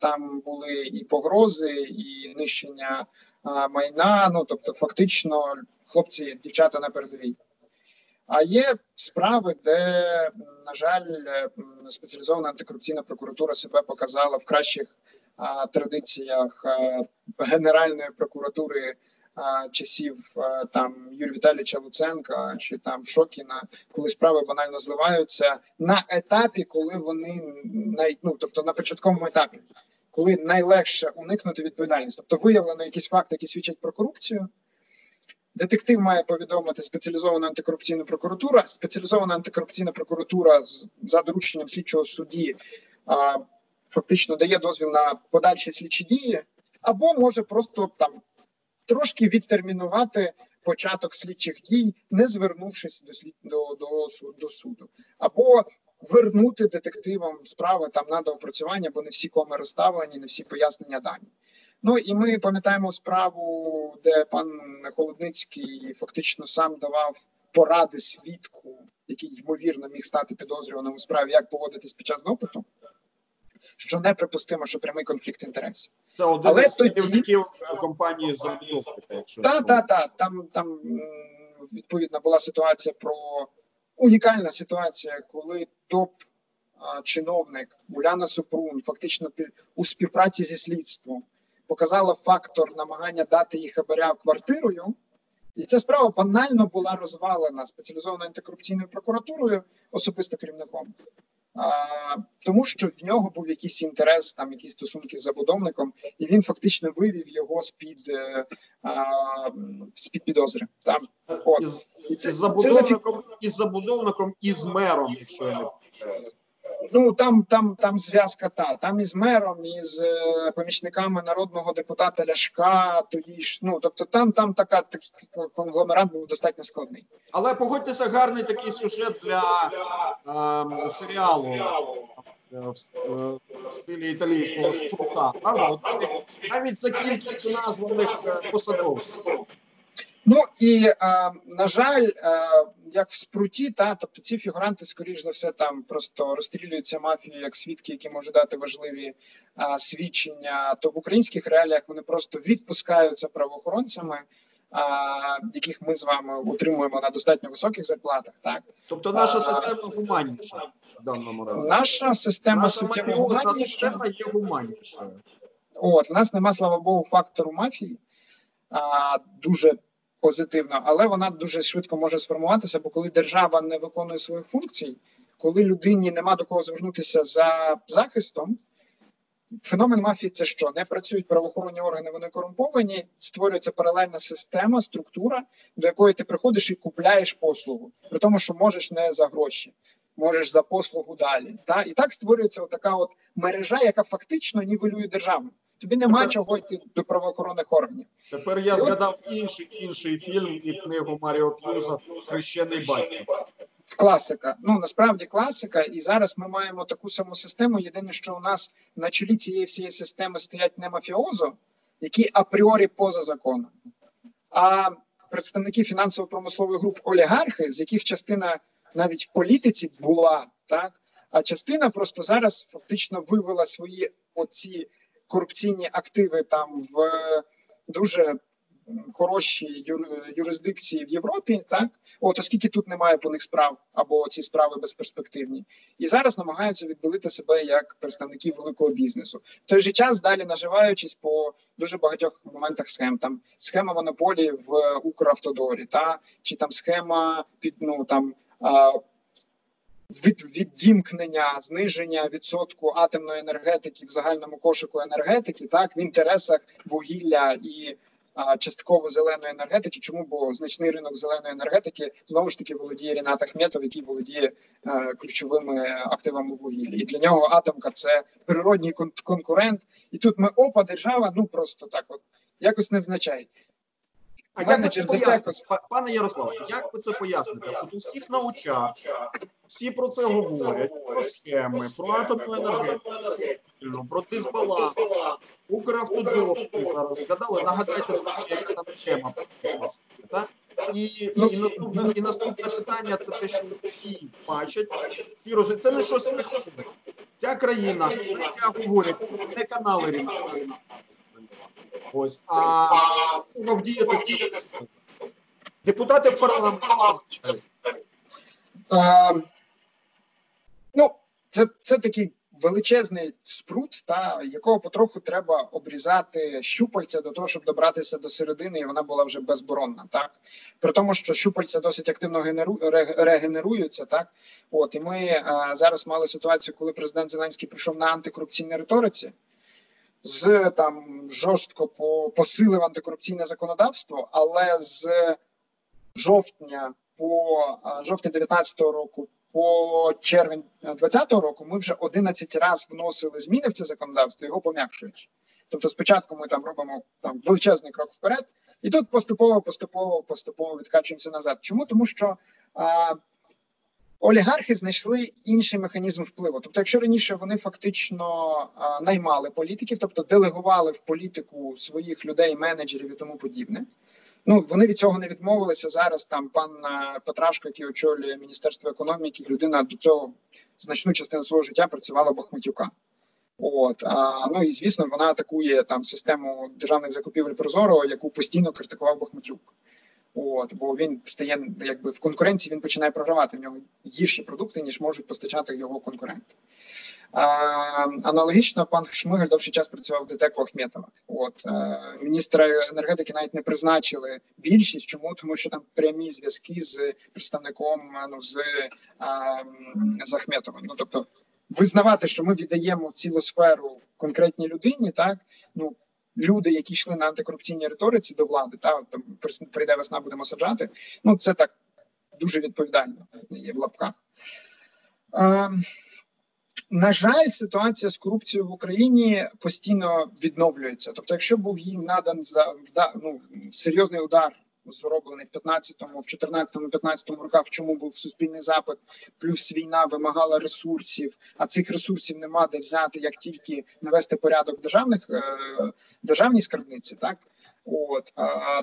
Там були і погрози, і нищення майна. Ну тобто, фактично, хлопці, дівчата на передовій. А є справи, де, на жаль, спеціалізована антикорупційна прокуратура себе показала в кращих а, традиціях а, Генеральної прокуратури а, часів а, там Юрія Віталійовича Луценка чи там Шокіна, коли справи банально зливаються на етапі, коли вони най, ну, тобто на початковому етапі, коли найлегше уникнути відповідальність, тобто виявлено якісь факти, які свідчать про корупцію. Детектив має повідомити спеціалізовану антикорупційну прокуратуру. Спеціалізована антикорупційна прокуратура за дорученням слідчого судді а, фактично дає дозвіл на подальші слідчі дії, або може просто там трошки відтермінувати початок слідчих дій, не звернувшись до слід до, до, до суду, або вернути детективам справи там на доопрацювання, бо не всі коми розставлені, не всі пояснення дані. Ну і ми пам'ятаємо справу, де пан Холодницький фактично сам давав поради свідку, який ймовірно міг стати підозрюваним у справі, як поводитись під час допиту. Що неприпустимо, що прямий конфлікт інтересів. Це один Але тоді- керівників компанії забудовки. Якщо Та, та, та. Там, там відповідно була ситуація про унікальна ситуація, коли топ чиновник Уляна Супрун фактично у співпраці зі слідством показала фактор намагання дати їй хабаря квартирою. І ця справа банально була розвалена спеціалізованою антикорупційною прокуратурою, особисто керівником. А, тому що в нього був якийсь інтерес, там якісь стосунки з забудовником, і він фактично вивів його з під е, з під підозри. Там от. із, І це- із забудовником, із забудовником і з мером, якщо я не помиляюсь. Ну там, там, там зв'язка та там із мером, із е, помічниками народного депутата Ляшка. Тоді ж ну тобто, там, там така такий конгломерат був достатньо складний. Але погодьтеся, гарний такий сюжет для ем, серіалу е, в, е, в стилі італійського спорта. Правда? Навіть, за кількістю названих е, посадовців. Ну і е, на жаль, е, як в спруті, та тобто ці фігуранти, скоріш за все, там просто розстрілюються мафією як свідки, які можуть дати важливі е, свідчення. То в українських реаліях вони просто відпускаються правоохоронцями, е, яких ми з вами утримуємо на достатньо високих зарплатах. Так Тобто наша система гуманніша в даному разі. наша система Наша суттєво гуманніша. система є гуманнішою. От, у нас нема, слава Богу, фактору мафії а, дуже позитивно, але вона дуже швидко може сформуватися, бо коли держава не виконує своїх функцій, коли людині нема до кого звернутися за захистом, феномен мафії це що? Не працюють правоохоронні органи, вони корумповані, створюється паралельна система, структура, до якої ти приходиш і купляєш послугу, при тому, що можеш не за гроші. Можеш за послугу далі. Та? І так створюється така от мережа, яка фактично нівелює державу. Тобі нема Тепер- чого йти до правоохоронних органів. Тепер я згадав інший інший фільм і книгу Маріо П'юза Хрещений батько. Класика. Ну насправді класика, і зараз ми маємо таку саму систему. Єдине, що у нас на чолі цієї всієї системи стоять не мафіозо, які апріорі поза законом, а представники фінансово-промислових груп олігархи, з яких частина навіть в політиці була, так а частина просто зараз фактично вивела свої оці корупційні активи там в дуже хороші юр- юрисдикції в Європі, так от оскільки тут немає по них справ або ці справи безперспективні, і зараз намагаються відбилити себе як представників великого бізнесу. В той же час далі наживаючись по дуже багатьох моментах схем. Там схема монополії в Укравтодорі, та чи там схема під ну там. А, від, відімкнення, зниження відсотку атомної енергетики в загальному кошику енергетики, так в інтересах вугілля і а, частково зеленої енергетики. Чому? Бо значний ринок зеленої енергетики знову ж таки володіє Рінат Ахметов, який володіє е, ключовими активами вугілля. І для нього атомка це природній кон- конкурент. І тут ми опа, держава, ну просто так, от якось не визначає. А як ви це поясните, пане Ярославе, як ви це поясните? От у всіх на очах всі про це говорять, про схеми, про атомну енергетику, про дисбаланс, Укравтодор, ви зараз згадали, нагадайте, яка там схема. Так? І, і, наступне, і наступне питання це те, що всі бачать, всі розуміють. Це не щось приховане. Ця країна, третя говорять, не канали Ріната. Ось, а треба вдіяти. Депутати. А, ну, це, це такий величезний спрут, та якого потроху треба обрізати щупальця до того, щоб добратися до середини, і вона була вже безборонна. Так при тому, що щупальця досить активно генеру, регенеруються. Так, от і ми а, зараз мали ситуацію, коли президент Зеленський прийшов на антикорупційній риториці. З там жорстко посилив антикорупційне законодавство, але з жовтня по жовтня 19-го року по червень 20-го року ми вже 11 разів вносили зміни в це законодавство, його пом'якшуєш. Тобто, спочатку ми там робимо там величезний крок вперед, і тут поступово, поступово, поступово відкачуємося назад. Чому тому, що а, олігархи знайшли інший механізм впливу. Тобто, якщо раніше вони фактично а, наймали політиків, тобто делегували в політику своїх людей, менеджерів і тому подібне. Ну вони від цього не відмовилися зараз. Там пан Петрашко, який очолює міністерство економіки, людина до цього значну частину свого життя працювала Бахматюка. От а, ну і звісно, вона атакує там систему державних закупівель Прозоро, яку постійно критикував Бахматюк. От, бо він стає якби в конкуренції, він починає програвати в нього гірші продукти, ніж можуть постачати його конкуренти. А, Аналогічно, пан Шмигаль довший час працював в ДТЕКу Ахметова. От а, міністра енергетики навіть не призначили більшість. Чому тому, що там прямі зв'язки з представником ну з, а, з Ахметовим. Ну тобто визнавати, що ми віддаємо цілу сферу конкретній людині, так ну люди, які йшли на антикорупційній риториці до влади, та там прийде весна, будемо саджати. Ну це так дуже відповідально є в лапках. А, на жаль, ситуація з корупцією в Україні постійно відновлюється. Тобто, якщо був їй надан за ну, серйозний удар зроблений в 15-му, в 14-му, 15-му роках, чому був суспільний запит, плюс війна вимагала ресурсів, а цих ресурсів нема де взяти, як тільки навести порядок в державних е, державній скарбниці, так От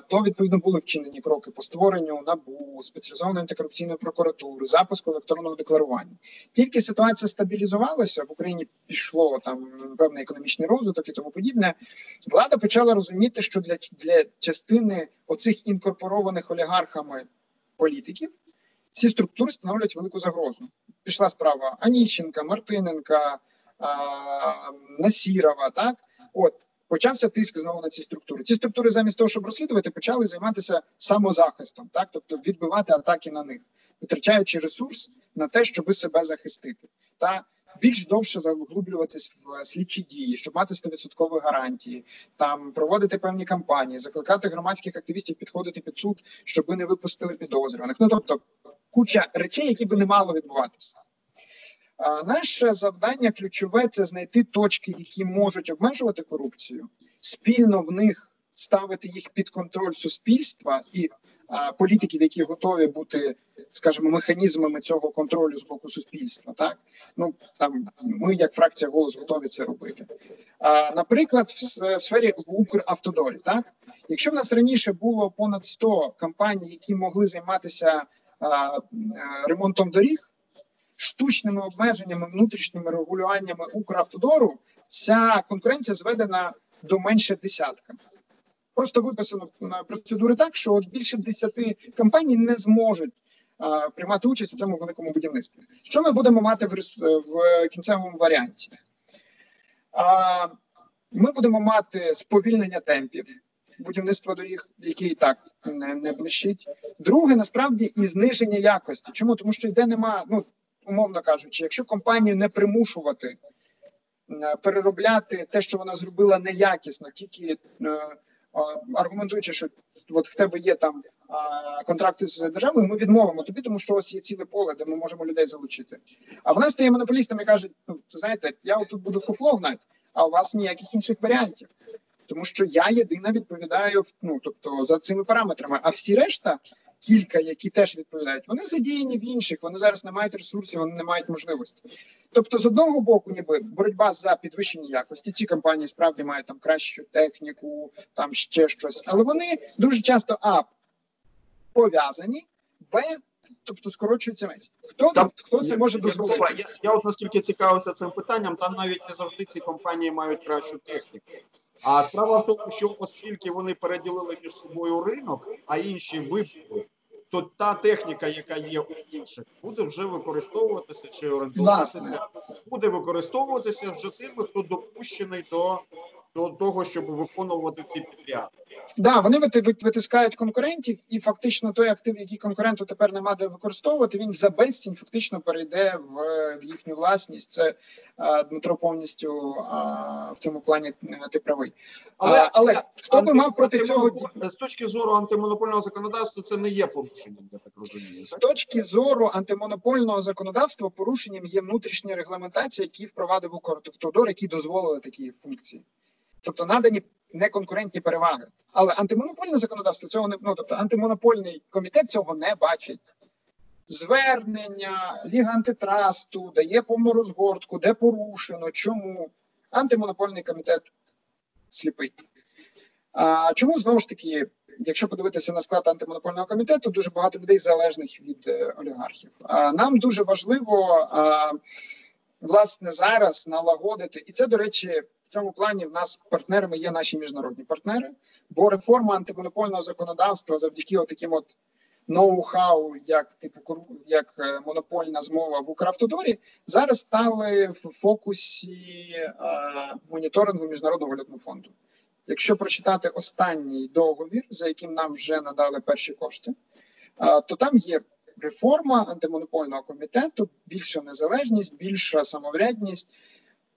то відповідно були вчинені кроки по створенню набу спеціалізованої антикорупційної прокуратури, запуску електронного декларування. Тільки ситуація стабілізувалася в Україні. Пішло там певний економічний розвиток і тому подібне. Влада почала розуміти, що для для частини оцих інкорпорованих олігархами політиків ці структури становлять велику загрозу. Пішла справа Аніщенка, Мартиненка, а, Насірова. Так, от почався тиск знову на ці структури. Ці структури, замість того, щоб розслідувати, почали займатися самозахистом, так тобто відбивати атаки на них, витрачаючи ресурс на те, щоб себе захистити, та більш довше заглублюватись в слідчі дії, щоб мати 100% гарантії, там проводити певні кампанії, закликати громадських активістів підходити під суд, щоб не випустили підозрюваних. Ну тобто куча речей, які би не мало відбуватися. Наше завдання ключове це знайти точки, які можуть обмежувати корупцію, спільно в них ставити їх під контроль суспільства і а, політиків, які готові бути, скажімо, механізмами цього контролю з боку суспільства. Так ну там ми, як фракція голос, готові це робити. А, Наприклад, в сфері в Укравтодорі, так якщо в нас раніше було понад 100 компаній, які могли займатися а, ремонтом доріг штучними обмеженнями, внутрішніми регулюваннями Укравтодору ця конкуренція зведена до менше десятка. Просто виписано процедури так, що більше десяти компаній не зможуть а, приймати участь у цьому великому будівництві. Що ми будемо мати в, в кінцевому варіанті? А, Ми будемо мати сповільнення темпів. Будівництва доріг, який і так не не блищить. Друге, насправді, і зниження якості. Чому? Тому що йде нема, ну умовно кажучи, якщо компанію не примушувати е, переробляти те, що вона зробила неякісно, тільки е, аргументуючи, що от в тебе є там контракти з державою, ми відмовимо тобі, тому що ось є ціле поле, де ми можемо людей залучити. А вона стає монополістом і каже: ну знаєте, я тут буду фуфло гнати, а у вас ніяких інших варіантів. Тому що я єдина відповідаю ну, тобто за цими параметрами, а всі решта кілька, які теж відповідають, вони задіяні в інших, вони зараз не мають ресурсів, вони не мають можливості. Тобто, з одного боку, ніби боротьба за підвищення якості. Ці компанії справді мають там кращу техніку, там ще щось, але вони дуже часто а пов'язані, б. Тобто скорочується менше. Хто там, хто це може дозволити? Я, я от наскільки цікавився цим питанням, там навіть не завжди ці компанії мають кращу техніку. А справа в тому, що оскільки вони переділили між собою ринок, а інші вибули, то та техніка, яка є у інших, буде вже використовуватися чи орендуватися, буде використовуватися вже тими, хто допущений до до того, щоб виконувати ці підряди. Да, вони витискають конкурентів, і фактично той актив, який конкуренту тепер нема де використовувати, він за безцінь фактично перейде в, в їхню власність. Це а, Дмитро повністю а, в цьому плані е, ти правий. Але а, але хто би мав проти цього з точки зору антимонопольного законодавства? Це не є порушенням, я так розумію. З точки зору антимонопольного законодавства порушенням є внутрішня регламентація, які впровадив Укртовтодор, які дозволили такі функції. Тобто надані неконкурентні переваги. Але антимонопольне законодавство цього не ну, тобто антимонопольний комітет цього не бачить. Звернення, Ліга антитрасту дає повну розгортку, де порушено, чому антимонопольний комітет сліпий. А, Чому знову ж таки, якщо подивитися на склад антимонопольного комітету, дуже багато людей залежних від е, олігархів. А, Нам дуже важливо а, власне зараз налагодити, і це, до речі, в цьому плані в нас партнерами є наші міжнародні партнери, бо реформа антимонопольного законодавства завдяки таким от ноу-хау, як типу як е, монопольна змова в Укравтодорі, зараз стали в фокусі е, моніторингу міжнародного валютного фонду. Якщо прочитати останній договір, за яким нам вже надали перші кошти, е, то там є реформа антимонопольного комітету, більша незалежність, більша самоврядність.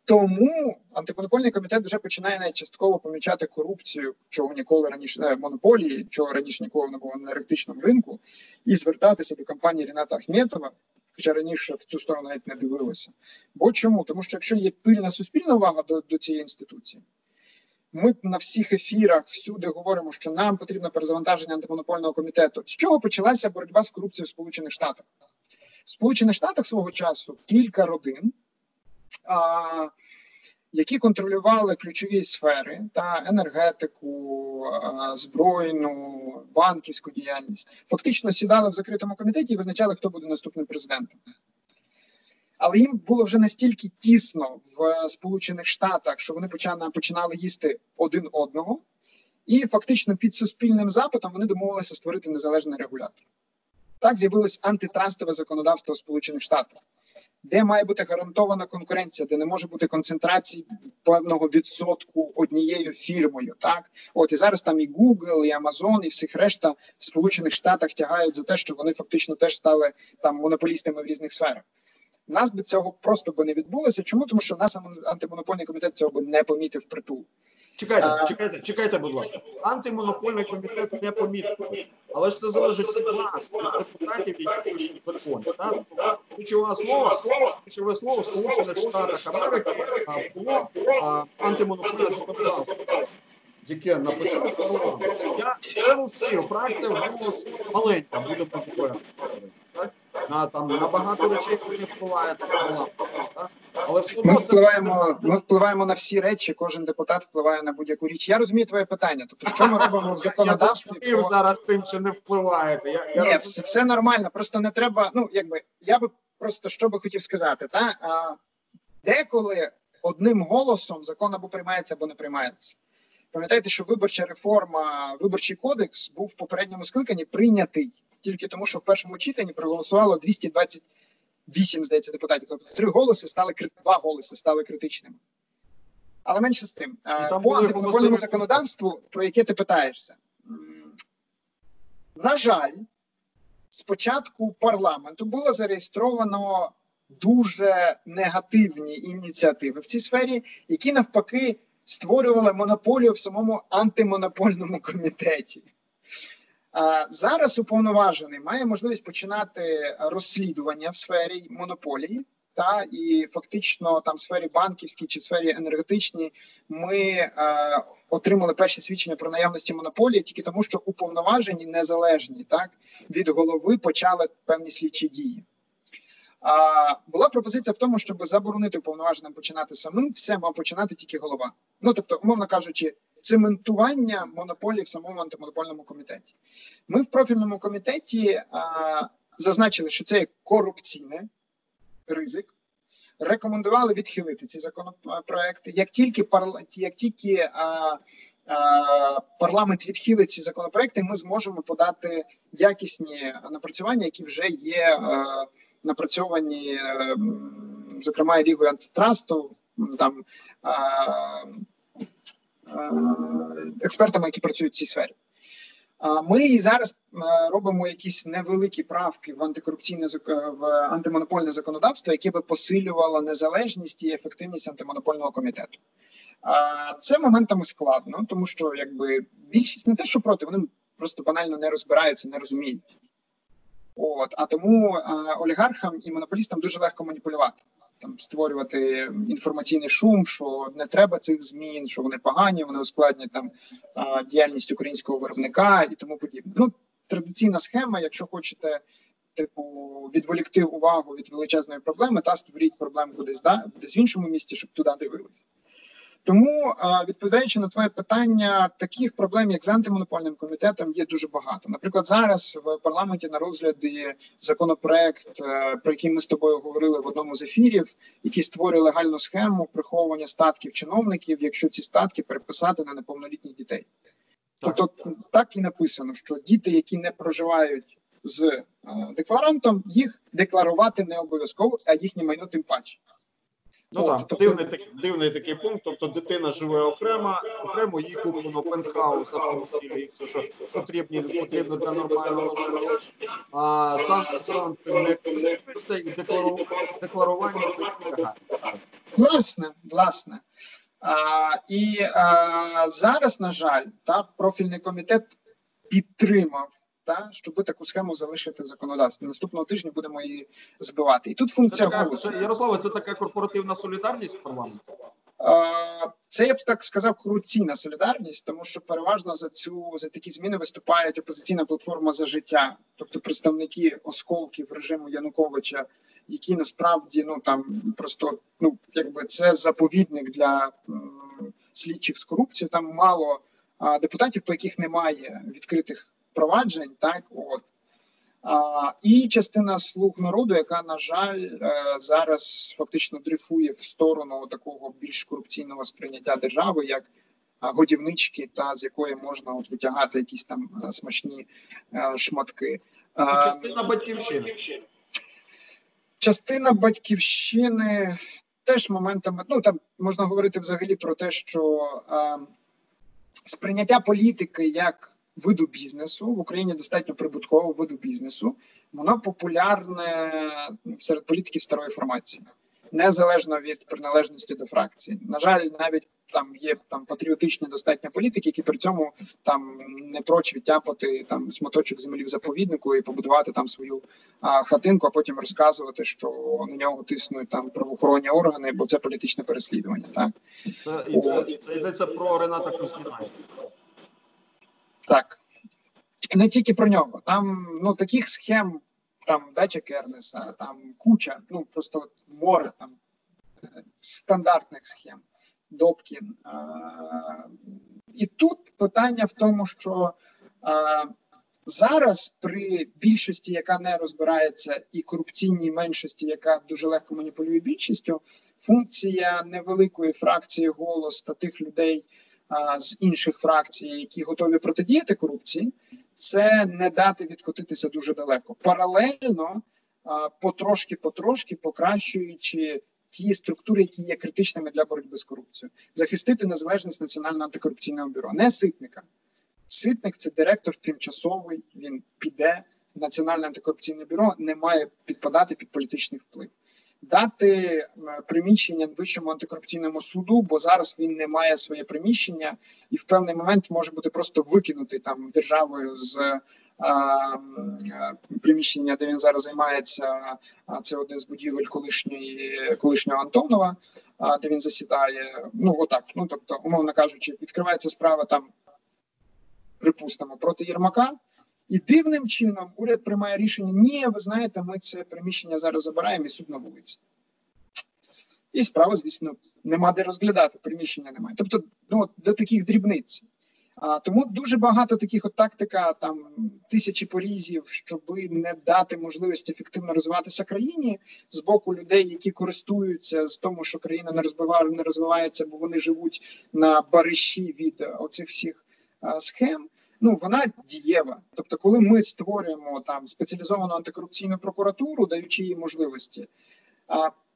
Тому антимонопольний комітет вже починає навіть частково помічати корупцію, чого ніколи раніше монополії, чого раніше ніколи не було на енергетичному ринку, і звертатися до компанії Ріната Ахметова, хоча раніше в цю сторону навіть не дивилися. Бо чому? Тому що якщо є пильна суспільна увага до, до цієї інституції, ми на всіх ефірах всюди говоримо, що нам потрібно перезавантаження антимонопольного комітету. З чого почалася боротьба з корупцією в Сполучених Штатах? В Сполучених Штатах свого часу кілька родин які контролювали ключові сфери та енергетику, збройну, банківську діяльність, фактично сідали в закритому комітеті і визначали, хто буде наступним президентом. Але їм було вже настільки тісно в Сполучених Штатах, що вони починали їсти один одного, і фактично під суспільним запитом вони домовилися створити незалежний регулятор. Так з'явилось антитрастове законодавство в Сполучених Штатах де має бути гарантована конкуренція, де не може бути концентрації певного відсотку однією фірмою. Так, от і зараз там і Google, і Amazon, і всіх решта в Сполучених Штатах тягають за те, що вони фактично теж стали там монополістами в різних сферах. Нас би цього просто би не відбулося. Чому тому, що нас антимонопольний комітет цього би не помітив притул. Чекайте, чекайте, чекайте, будь ласка. Антимонопольний комітет не помітив, але ж це залежить від нас, від депутатів, які пишуть закон. Так? Ключове слово, ключове слово в Сполучених Штатах Америки було антимонопольне законодавство. Яке написав парламент. Я член усіх фракція голос маленька, буде популярна. На там на багато речей не впливає парламент. Так? Але все ми впливаємо. Ми впливаємо на всі речі. Кожен депутат впливає на будь-яку річ. Я розумію твоє питання. Тобто, що ми робимо в законодавстві? Я по... зараз тим, що не впливаєте. Я, я Ні, все, все нормально. Просто не треба. Ну якби я би просто що би хотів сказати, та а, деколи одним голосом закон або приймається, або не приймається. Пам'ятаєте, що виборча реформа, виборчий кодекс був в попередньому скликанні прийнятий тільки тому, що в першому читанні проголосувало 220 вісім, здається, депутатів. Тобто три голоси стали два голоси стали критичними. Але менше з тим, Там по антимонопольному законодавству, про яке ти питаєшся, на жаль, спочатку парламенту було зареєстровано дуже негативні ініціативи в цій сфері, які навпаки створювали монополію в самому антимонопольному комітеті. Зараз уповноважений має можливість починати розслідування в сфері монополії. Та і фактично там в сфері банківській чи сфері енергетичній ми е, отримали перші свідчення про наявності монополії тільки тому, що уповноважені незалежні так від голови почали певні слідчі дії. А, Була пропозиція в тому, щоб заборонити уповноваженим починати самим, все мав починати тільки голова. Ну тобто, умовно кажучи, цементування монополії в самому антимонопольному комітеті. Ми в профільному комітеті а, зазначили, що це є корупційний ризик. Рекомендували відхилити ці законопроекти. Як тільки парла... як тільки а, а, парламент відхилить ці законопроекти, ми зможемо подати якісні напрацювання, які вже є а, напрацьовані, а, зокрема лігою антитрасту, там Е, експертами, які працюють в цій сфері. Ми зараз е, робимо якісь невеликі правки в антикорупційне в антимонопольне законодавство, яке би посилювало незалежність і ефективність антимонопольного комітету. Це моментами складно, тому що якби більшість не те, що проти, вони просто банально не розбираються, не розуміють. От а тому олігархам і монополістам дуже легко маніпулювати. Там створювати інформаційний шум, що не треба цих змін, що вони погані, вони ускладнять там діяльність українського виробника і тому подібне. Ну традиційна схема, якщо хочете. Типу, відволікти увагу від величезної проблеми та створіть проблему кудись да, десь в іншому місті, щоб туди дивилися. Тому, відповідаючи на твоє питання, таких проблем, як з антимонопольним комітетом, є дуже багато. Наприклад, зараз в парламенті на розгляді законопроект, е, про який ми з тобою говорили в одному з ефірів, який створює легальну схему приховування статків чиновників, якщо ці статки переписати на неповнолітніх дітей. Так. Тобто так і написано, що діти, які не проживають з е, декларантом, їх декларувати не обов'язково, а їхнє майно тим паче. Ну так, тобто... дивний такий дивний такий пункт. Тобто дитина живе окремо, окремо їй куплено пентхаус, все, що потрібні потрібно для нормального життя. А сам сам не і декларування лягає. Власне, власне. А, І а, зараз, на жаль, та профільний комітет підтримав та щоб таку схему залишити в законодавстві. Наступного тижня будемо її збивати. І тут функція це така, голосу. Це, Ярославе, це така корпоративна солідарність в парламенті? Це я б так сказав корупційна солідарність, тому що переважно за цю за такі зміни виступають опозиційна платформа за життя, тобто представники осколків режиму Януковича, які насправді ну там просто ну якби це заповідник для м, слідчих з корупцією. Там мало а, депутатів, по яких немає відкритих проваджень, так от. А, І частина слуг народу, яка, на жаль, е, зараз фактично дрейфує в сторону такого більш корупційного сприйняття держави, як годівнички, та з якої можна от витягати якісь там е, смачні е, шматки. Частина батьківщини. Частина батьківщини теж моментами. Ну там можна говорити взагалі про те, що е, сприйняття політики як виду бізнесу в Україні достатньо прибуткового виду бізнесу. Воно популярне серед політиків старої формації, незалежно від приналежності до фракції. На жаль, навіть там є там патріотичні достатньо політики, які при цьому там не проч відтяпати там смоточок землі в заповіднику і побудувати там свою а, хатинку, а потім розказувати, що на нього тиснуть там правоохоронні органи, бо це політичне переслідування. Так це і це, це йдеться про Рената Костіна. Так. Не тільки про нього. Там ну, таких схем, там дача Кернеса, там куча, ну просто море там стандартних схем. Добкін. І тут питання в тому, що а, зараз при більшості, яка не розбирається, і корупційній меншості, яка дуже легко маніпулює більшістю, функція невеликої фракції голос та тих людей з інших фракцій, які готові протидіяти корупції, це не дати відкотитися дуже далеко. Паралельно потрошки-потрошки покращуючи ті структури, які є критичними для боротьби з корупцією, захистити незалежність національного антикорупційного бюро, не ситника. Ситник це директор тимчасовий. Він піде. Національне антикорупційне бюро не має підпадати під політичний вплив дати приміщення вищому антикорупційному суду, бо зараз він не має своє приміщення і в певний момент може бути просто викинутий там державою з. Приміщення, де він зараз займається, це один з будівель колишньої колишнього Антонова, де він засідає. Ну отак. Ну тобто, умовно кажучи, відкривається справа там, припустимо, проти Єрмака. І дивним чином уряд приймає рішення: ні, ви знаєте, ми це приміщення зараз забираємо і суд на вулиці. І справа, звісно, нема де розглядати, приміщення немає. Тобто, ну, до таких дрібниць. А, Тому дуже багато таких от тактика, там тисячі порізів, щоб не дати можливості ефективно розвиватися країні з боку людей, які користуються з тому, що країна не розвиває, не розвивається, бо вони живуть на бариші від оцих всіх а, схем ну вона дієва. Тобто, коли ми створюємо там спеціалізовану антикорупційну прокуратуру, даючи їй можливості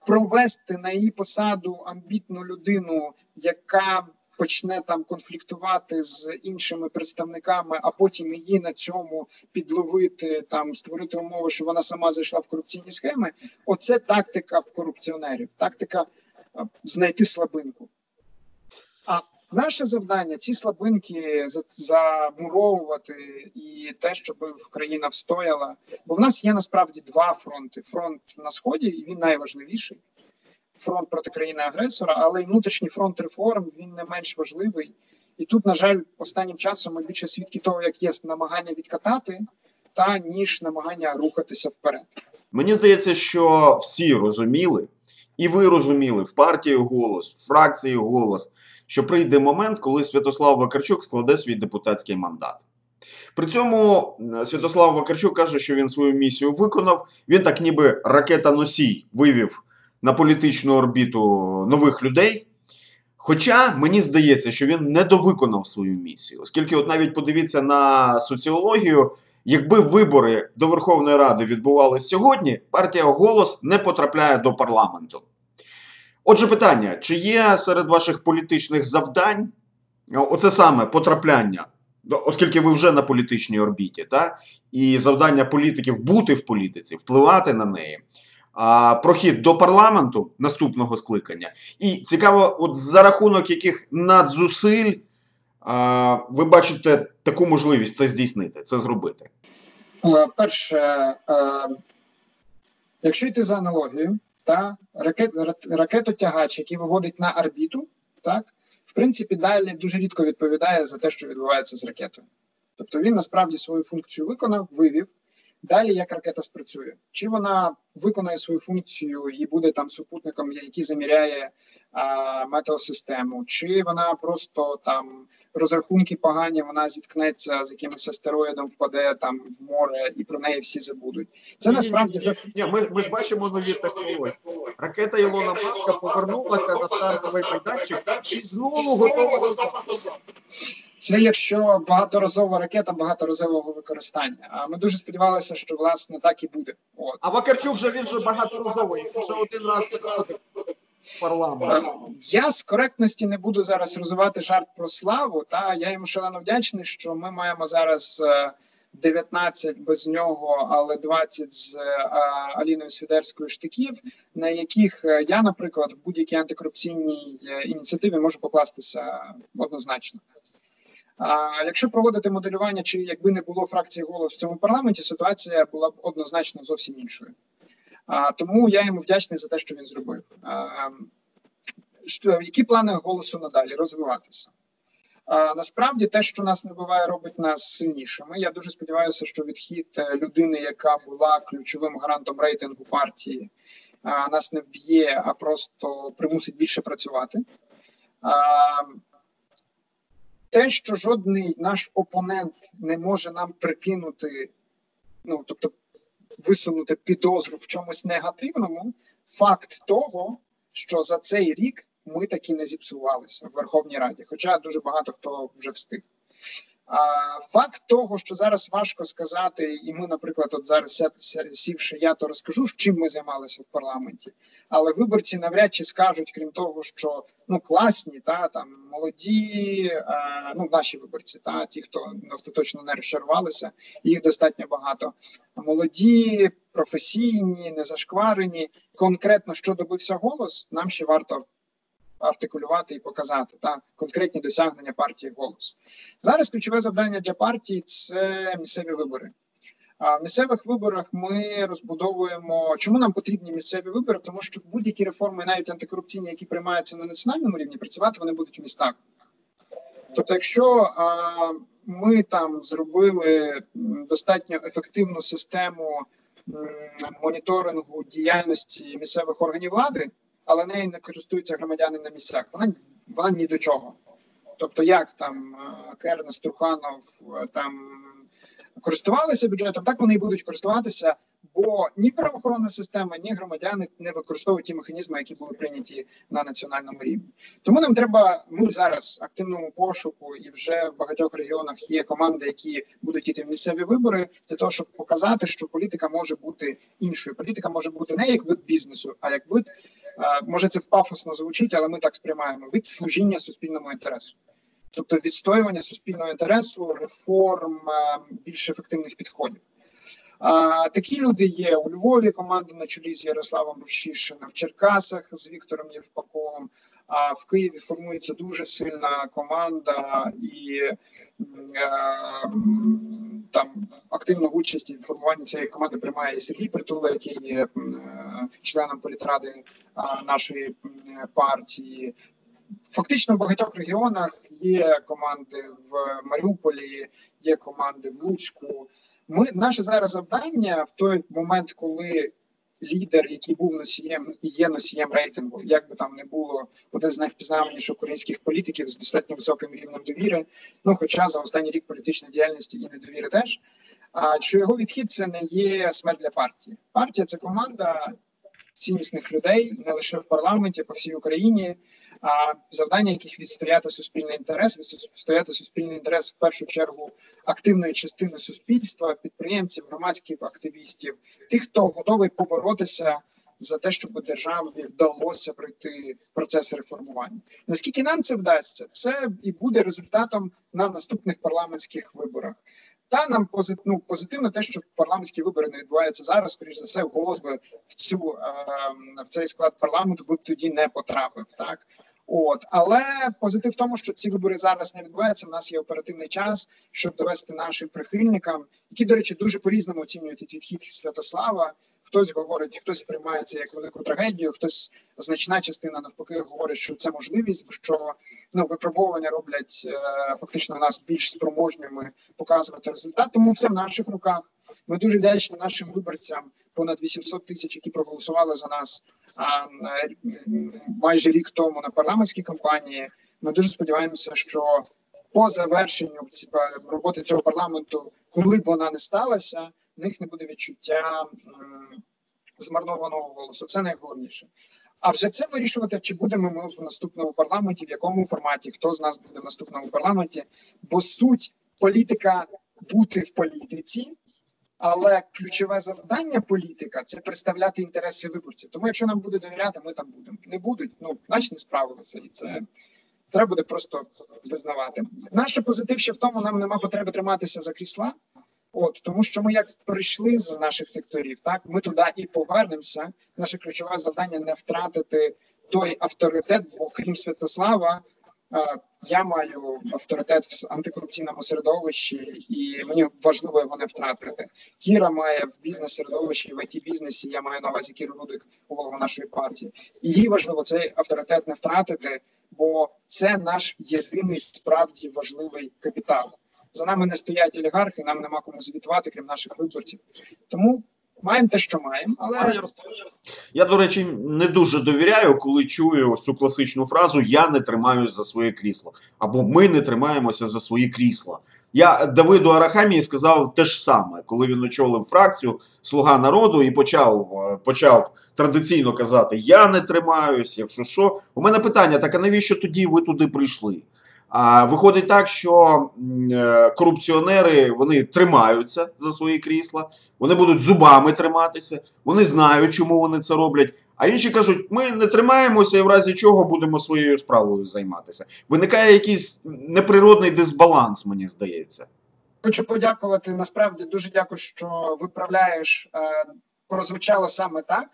провести на її посаду амбітну людину, яка Почне там конфліктувати з іншими представниками, а потім її на цьому підловити, там створити умови, що вона сама зайшла в корупційні схеми. Оце тактика корупціонерів, тактика знайти слабинку. Наше завдання ці слабинки замуровувати і те, щоб країна встояла. Бо в нас є насправді два фронти: фронт на сході, і він найважливіший. фронт проти країни-агресора, але й внутрішній фронт реформ він не менш важливий. І тут, на жаль, останнім часом більше свідки того, як є намагання відкатати, та ніж намагання рухатися вперед. Мені здається, що всі розуміли, і ви розуміли в партії голос, в фракції голос, що прийде момент, коли Святослав Вакарчук складе свій депутатський мандат. При цьому Святослав Вакарчук каже, що він свою місію виконав. Він так, ніби ракета-носій, вивів на політичну орбіту нових людей. Хоча мені здається, що він недовиконав свою місію, оскільки, от навіть подивіться на соціологію, якби вибори до Верховної Ради відбувалися сьогодні, партія голос не потрапляє до парламенту. Отже, питання: чи є серед ваших політичних завдань оце саме потрапляння оскільки ви вже на політичній орбіті, та? і завдання політиків бути в політиці, впливати на неї. А, Прохід до парламенту наступного скликання. І цікаво, от за рахунок яких надзусиль ви бачите таку можливість це здійснити, це зробити. Е, перше, е, якщо йти за аналогією, та ракет, ракетотягач, який виводить на орбіту, так, в принципі, далі дуже рідко відповідає за те, що відбувається з ракетою. Тобто він насправді свою функцію виконав, вивів. Далі як ракета спрацює, чи вона виконає свою функцію і буде там супутником, який заміряє метеосистему, чи вона просто там розрахунки погані, вона зіткнеться з якимось астероїдом, впаде там в море, і про неї всі забудуть. Це ні, насправді ні, ні, ні, ми ми ж бачимо нові технології. Ракета Ілона Маска повернулася на стартовий майданчик і знову готова до це якщо багаторазова ракета багаторазового використання. А ми дуже сподівалися, що власне так і буде. От. А Вакарчук вже він же багаторазовий, вже один раз парламент. Я з коректності не буду зараз розвивати жарт про славу. Та я йому шалено вдячний, що ми маємо зараз 19 е, без нього, але 20 з е, Аліною Свідерською штиків, на яких е, я, наприклад, в будь-якій антикорупційній ініціативі можу покластися однозначно. А якщо проводити моделювання, чи якби не було фракції голос в цьому парламенті, ситуація була б однозначно зовсім іншою. А, Тому я йому вдячний за те, що він зробив. А, що, Які плани голосу надалі розвиватися? А, Насправді, те, що нас не буває, робить нас сильнішими. Я дуже сподіваюся, що відхід е, людини, яка була ключовим гарантом рейтингу партії, а, нас не вб'є, а просто примусить більше працювати. А, те, що жодний наш опонент не може нам прикинути, ну тобто висунути підозру в чомусь негативному, факт того, що за цей рік ми таки не зіпсувалися в Верховній Раді, хоча дуже багато хто вже встиг. Факт того, що зараз важко сказати, і ми, наприклад, от зараз сівши, я то розкажу, чим ми займалися в парламенті. Але виборці навряд чи скажуть, крім того, що ну класні, та там молоді, а, ну наші виборці, та ті, хто остаточно не розчарувалися, їх достатньо багато. Молоді, професійні, незашкварені. Конкретно що добився голос, нам ще варто артикулювати і показати та конкретні досягнення партії голос. Зараз ключове завдання для партії це місцеві вибори. А в місцевих виборах ми розбудовуємо, чому нам потрібні місцеві вибори, тому що будь-які реформи, навіть антикорупційні, які приймаються на національному рівні, працювати вони будуть в містах. Тобто, якщо а, ми там зробили достатньо ефективну систему моніторингу діяльності місцевих органів влади але нею не користуються громадяни на місцях. Вона вона ні до чого. Тобто, як там е, Кернес, Труханов е, там користувалися бюджетом, так вони і будуть користуватися, бо ні правоохоронна система, ні громадяни не використовують ті механізми, які були прийняті на національному рівні. Тому нам треба. Ми зараз активному пошуку, і вже в багатьох регіонах є команди, які будуть йти в місцеві вибори, для того, щоб показати, що політика може бути іншою. Політика може бути не як вид бізнесу, а як вид може це пафосно звучить, але ми так сприймаємо від служіння суспільному інтересу. Тобто відстоювання суспільного інтересу, реформ, більш ефективних підходів. А, Такі люди є у Львові. Команда на чолі з Ярославом Рущишиним, в Черкасах з Віктором Євпаковим. А в Києві формується дуже сильна команда, і е, там активну участь в формуванні цієї команди приймає Сергій Притула, який є членом політради нашої партії. Фактично в багатьох регіонах є команди в Маріуполі, є команди в Луцьку. Ми наше зараз завдання в той момент, коли лідер, який був носієм і є носієм рейтингу, як би там не було один з найвпізнаваніших українських політиків з достатньо високим рівнем довіри. Ну, хоча за останній рік політичної діяльності і недовіри теж. А що його відхід це не є смерть для партії. Партія це команда ціннісних людей не лише в парламенті, а по всій Україні. Завдання яких відстояти суспільний інтерес, відстояти суспільний інтерес в першу чергу активної частини суспільства, підприємців, громадських активістів, тих, хто готовий поборотися за те, щоб державі вдалося пройти процес реформування. Наскільки нам це вдасться, це і буде результатом на наступних парламентських виборах. Та нам ну, позитивно те, що парламентські вибори не відбуваються зараз. Скоріш за все, голос би в цю в цей склад парламенту би тоді не потрапив. Так От, але позитив в тому, що ці вибори зараз не відбуваються. У нас є оперативний час, щоб довести нашим прихильникам, які, до речі, дуже по різному оцінюють відхід Святослава. Хтось говорить, хтось сприймає це як велику трагедію, хтось значна частина навпаки говорить, що це можливість, що ну випробовування роблять е, фактично нас більш спроможними показувати результат. Тому все в наших руках. Ми дуже вдячні нашим виборцям понад 800 тисяч, які проголосували за нас а, майже рік тому на парламентській кампанії. Ми дуже сподіваємося, що по завершенню роботи цього парламенту, коли б вона не сталася, в них не буде відчуття змарнованого голосу. Це найголовніше. А вже це вирішувати, чи будемо ми в наступному парламенті, в якому форматі, хто з нас буде в наступному парламенті, бо суть політика бути в політиці але ключове завдання політика це представляти інтереси виборців. Тому, якщо нам буде довіряти, ми там будемо. Не будуть, ну значить не справилися, і це треба буде просто визнавати. Наш позитив ще в тому, нам нема потреби триматися за крісла. От тому, що ми як прийшли з наших секторів, так ми туди і повернемося. Наше ключове завдання не втратити той авторитет, бо крім Святослава, я маю авторитет в антикорупційному середовищі, і мені важливо його не втратити. Кіра має в бізнес-середовищі, в it бізнесі. Я маю на увазі Кіру Рудик, голову нашої партії. І їй важливо цей авторитет не втратити, бо це наш єдиний справді важливий капітал. За нами не стоять олігархи, нам нема кому звітувати, крім наших виборців. Тому маємо те, що маємо. Але я, до речі, не дуже довіряю, коли чую ось цю класичну фразу Я не тримаюся за своє крісло. Або ми не тримаємося за свої крісла. Я Давиду Арахамії сказав те ж саме, коли він очолив фракцію Слуга народу і почав е, почав традиційно казати: Я не тримаюсь, якщо що. У мене питання: так а навіщо тоді ви туди прийшли? Виходить так, що е, корупціонери вони тримаються за свої крісла, вони будуть зубами триматися, вони знають, чому вони це роблять. А інші кажуть, ми не тримаємося і в разі чого будемо своєю справою займатися. Виникає якийсь неприродний дисбаланс, мені здається. Хочу подякувати. Насправді дуже дякую, що виправляєш. Е, прозвучало саме так.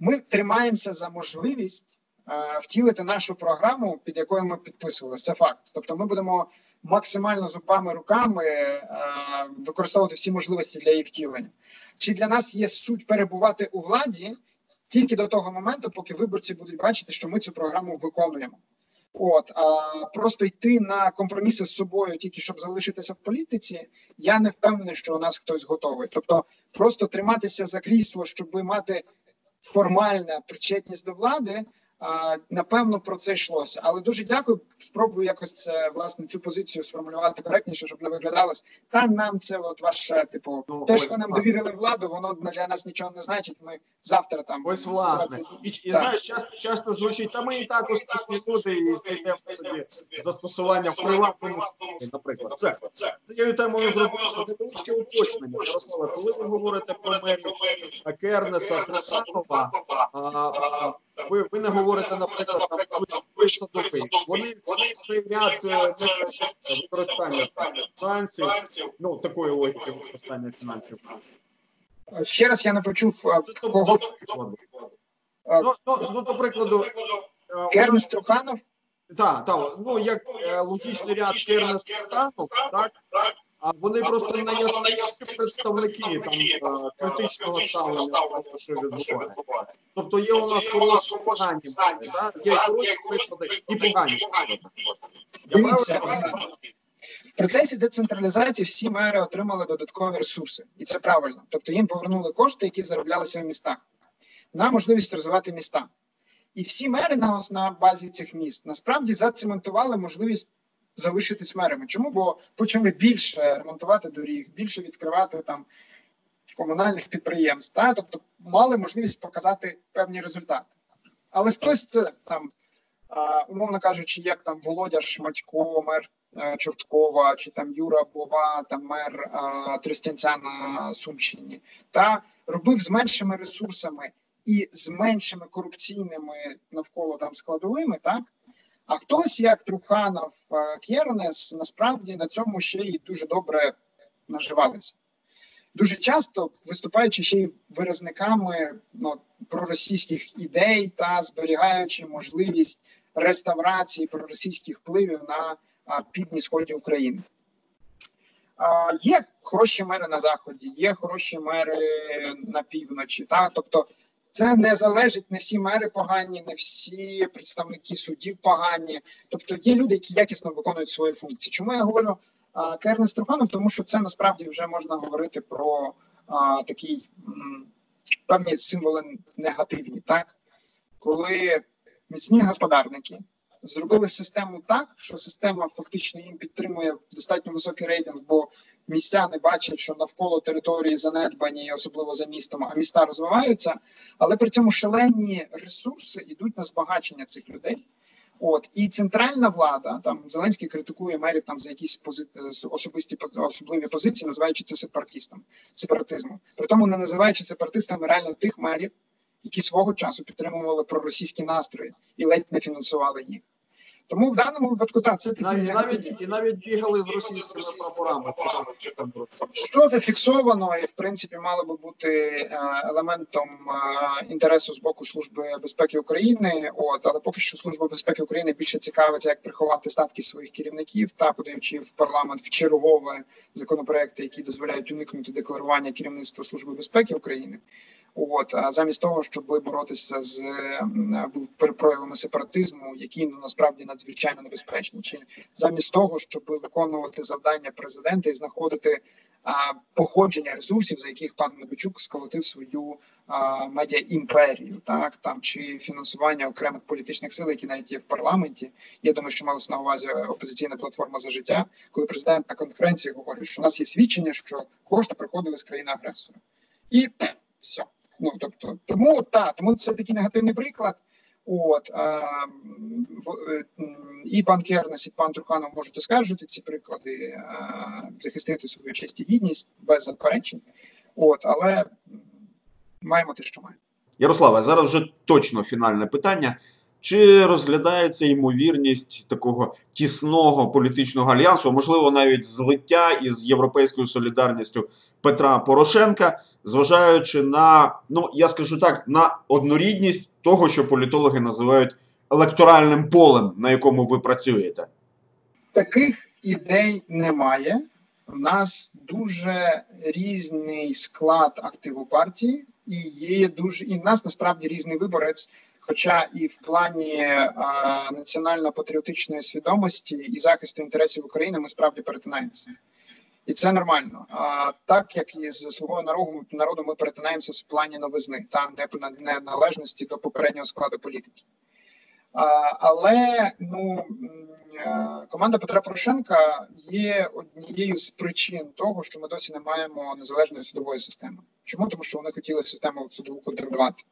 Ми тримаємося за можливість. Е, втілити нашу програму, під якою ми підписувалися. Це факт. Тобто, ми будемо максимально зубами руками е, використовувати всі можливості для її втілення. Чи для нас є суть перебувати у владі тільки до того моменту, поки виборці будуть бачити, що ми цю програму виконуємо? От а просто йти на компроміси з собою, тільки щоб залишитися в політиці, я не впевнений, що у нас хтось готовий. Тобто, просто триматися за крісло, щоб мати формальну причетність до влади. Напевно, про це йшлося, але дуже дякую. Спробую якось це власне цю позицію сформулювати коректніше, щоб не виглядалось. Та нам це от ваше типу, ну, те, що нам довірили владу, воно для нас нічого не значить. Ми завтра там ось власне і, і знаєш, часто часто звучить. Та ми і так успішні люди, і знайдемо собі застосування в приватному світі, наприклад. Це цією темою зробили невеличке уточнення. Ярослава, коли ви говорите про мерію Кернеса Тресанова, ви, ви не говорите, наприклад, там ключові садовий. Вони цей ряд е, використання фінансів, ну такої логіки використання фінансів. Ще раз я не почув е, кого. Ну, ну, ну, до прикладу, е, Кернес Труханов? Так, так, ну як логічний ряд Кернес Труханов, так, А вони просто не є представники там е, критичного ставлення, того, що відбувається. Тобто є у нас хороші погані, є хороші приклади і погані Дивіться, В процесі децентралізації всі мери отримали додаткові ресурси, і це правильно. Тобто їм повернули кошти, які зароблялися в містах, на можливість розвивати міста. І всі мери на, на базі цих міст насправді зацементували можливість залишитись мерами. Чому? Бо почали більше ремонтувати доріг, більше відкривати там комунальних підприємств, та? тобто мали можливість показати певні результати. Але хтось це там, умовно кажучи, як там Володя Шматько, мер е, Чорткова, чи там Юра Бова, там мер а, Тростянця на Сумщині, та робив з меншими ресурсами і з меншими корупційними навколо там складовими, так а хтось, як Труханов е, Кєрнес, насправді на цьому ще й дуже добре наживалися. Дуже часто виступаючи ще й виразниками ну, проросійських ідей та зберігаючи можливість реставрації проросійських впливів на а, півдні сході України. А, Є хороші мери на заході, є хороші мери на півночі. Так? Тобто це не залежить, не всі мери погані, не всі представники судів погані. Тобто є люди, які якісно виконують свої функції. Чому я говорю Кернес Труханов? Тому що це насправді вже можна говорити про а, такий м, певні символи негативні, так коли міцні господарники зробили систему так, що система фактично їм підтримує достатньо високий рейтинг, бо містяни бачать, що навколо території занедбані, особливо за містом, а міста розвиваються, але при цьому шалені ресурси йдуть на збагачення цих людей. От і центральна влада там Зеленський критикує мерів там за якісь пози... особисті особливі позиції, називаючи це сепаратистом, сепаратизмом. При тому не називаючи сепаратистами реально тих мерів, які свого часу підтримували проросійські настрої і ледь не фінансували їх. Тому в даному випадку так це такі навіть, негативні. навіть і навіть бігали з російськими прапорами. Що зафіксовано, і в принципі мало би бути е, елементом е, інтересу з боку служби безпеки України. От але поки що служба безпеки України більше цікавиться, як приховати статки своїх керівників та подаючи в парламент в чергове законопроекти, які дозволяють уникнути декларування керівництва служби безпеки України. От замість того, щоб боротися з м, проявами сепаратизму, які ну насправді надзвичайно небезпечні, чи замість того, щоб виконувати завдання президента і знаходити а, походження ресурсів, за яких пан Медведчук сколотив свою а, медіа імперію, так там чи фінансування окремих політичних сил, які навіть є в парламенті. Я думаю, що малась на увазі опозиційна платформа за життя, коли президент на конференції говорить, що у нас є свідчення, що кошти приходили з країни агресора, і все. Ну тобто, тому та тому це такий негативний приклад. От а, в, е, і пан Кернес, і пан Труханов можуть оскаржити ці приклади, а, захистити свою честь і гідність без заперечень. От, але маємо те, що маємо. Ярославе, зараз вже точно фінальне питання. Чи розглядається ймовірність такого тісного політичного альянсу, можливо, навіть злиття із європейською солідарністю Петра Порошенка, зважаючи на, ну я скажу так, на однорідність того, що політологи називають електоральним полем, на якому ви працюєте? Таких ідей немає. У нас дуже різний склад активу партії, і є дуже і в нас насправді різний виборець. Хоча і в плані а, національно-патріотичної свідомості і захисту інтересів України ми справді перетинаємося, і це нормально. А так як і з свого народу народу ми перетинаємося в плані новизни та неналежності до попереднього складу політики. А, але ну команда Петра Порошенка є однією з причин того, що ми досі не маємо незалежної судової системи. Чому тому, що вони хотіли систему судову контролювати?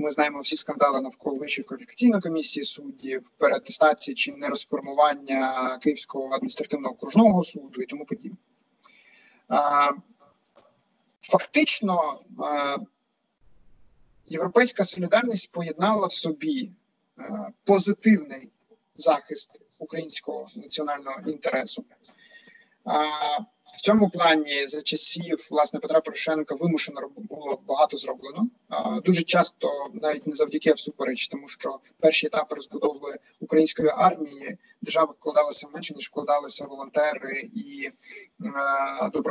Ми знаємо всі скандали навколо вищої кваліфікаційної комісії суддів, переатестації чи нерозформування Київського адміністративного окружного суду і тому подібне. Фактично, європейська солідарність поєднала в собі позитивний захист українського національного інтересу. В цьому плані за часів власне Петра Порошенка вимушено було багато зроблено. Дуже часто навіть не завдяки всупереч, тому що перші етапи розбудови української армії держава вкладалася менше ніж вкладалися волонтери і добровольці.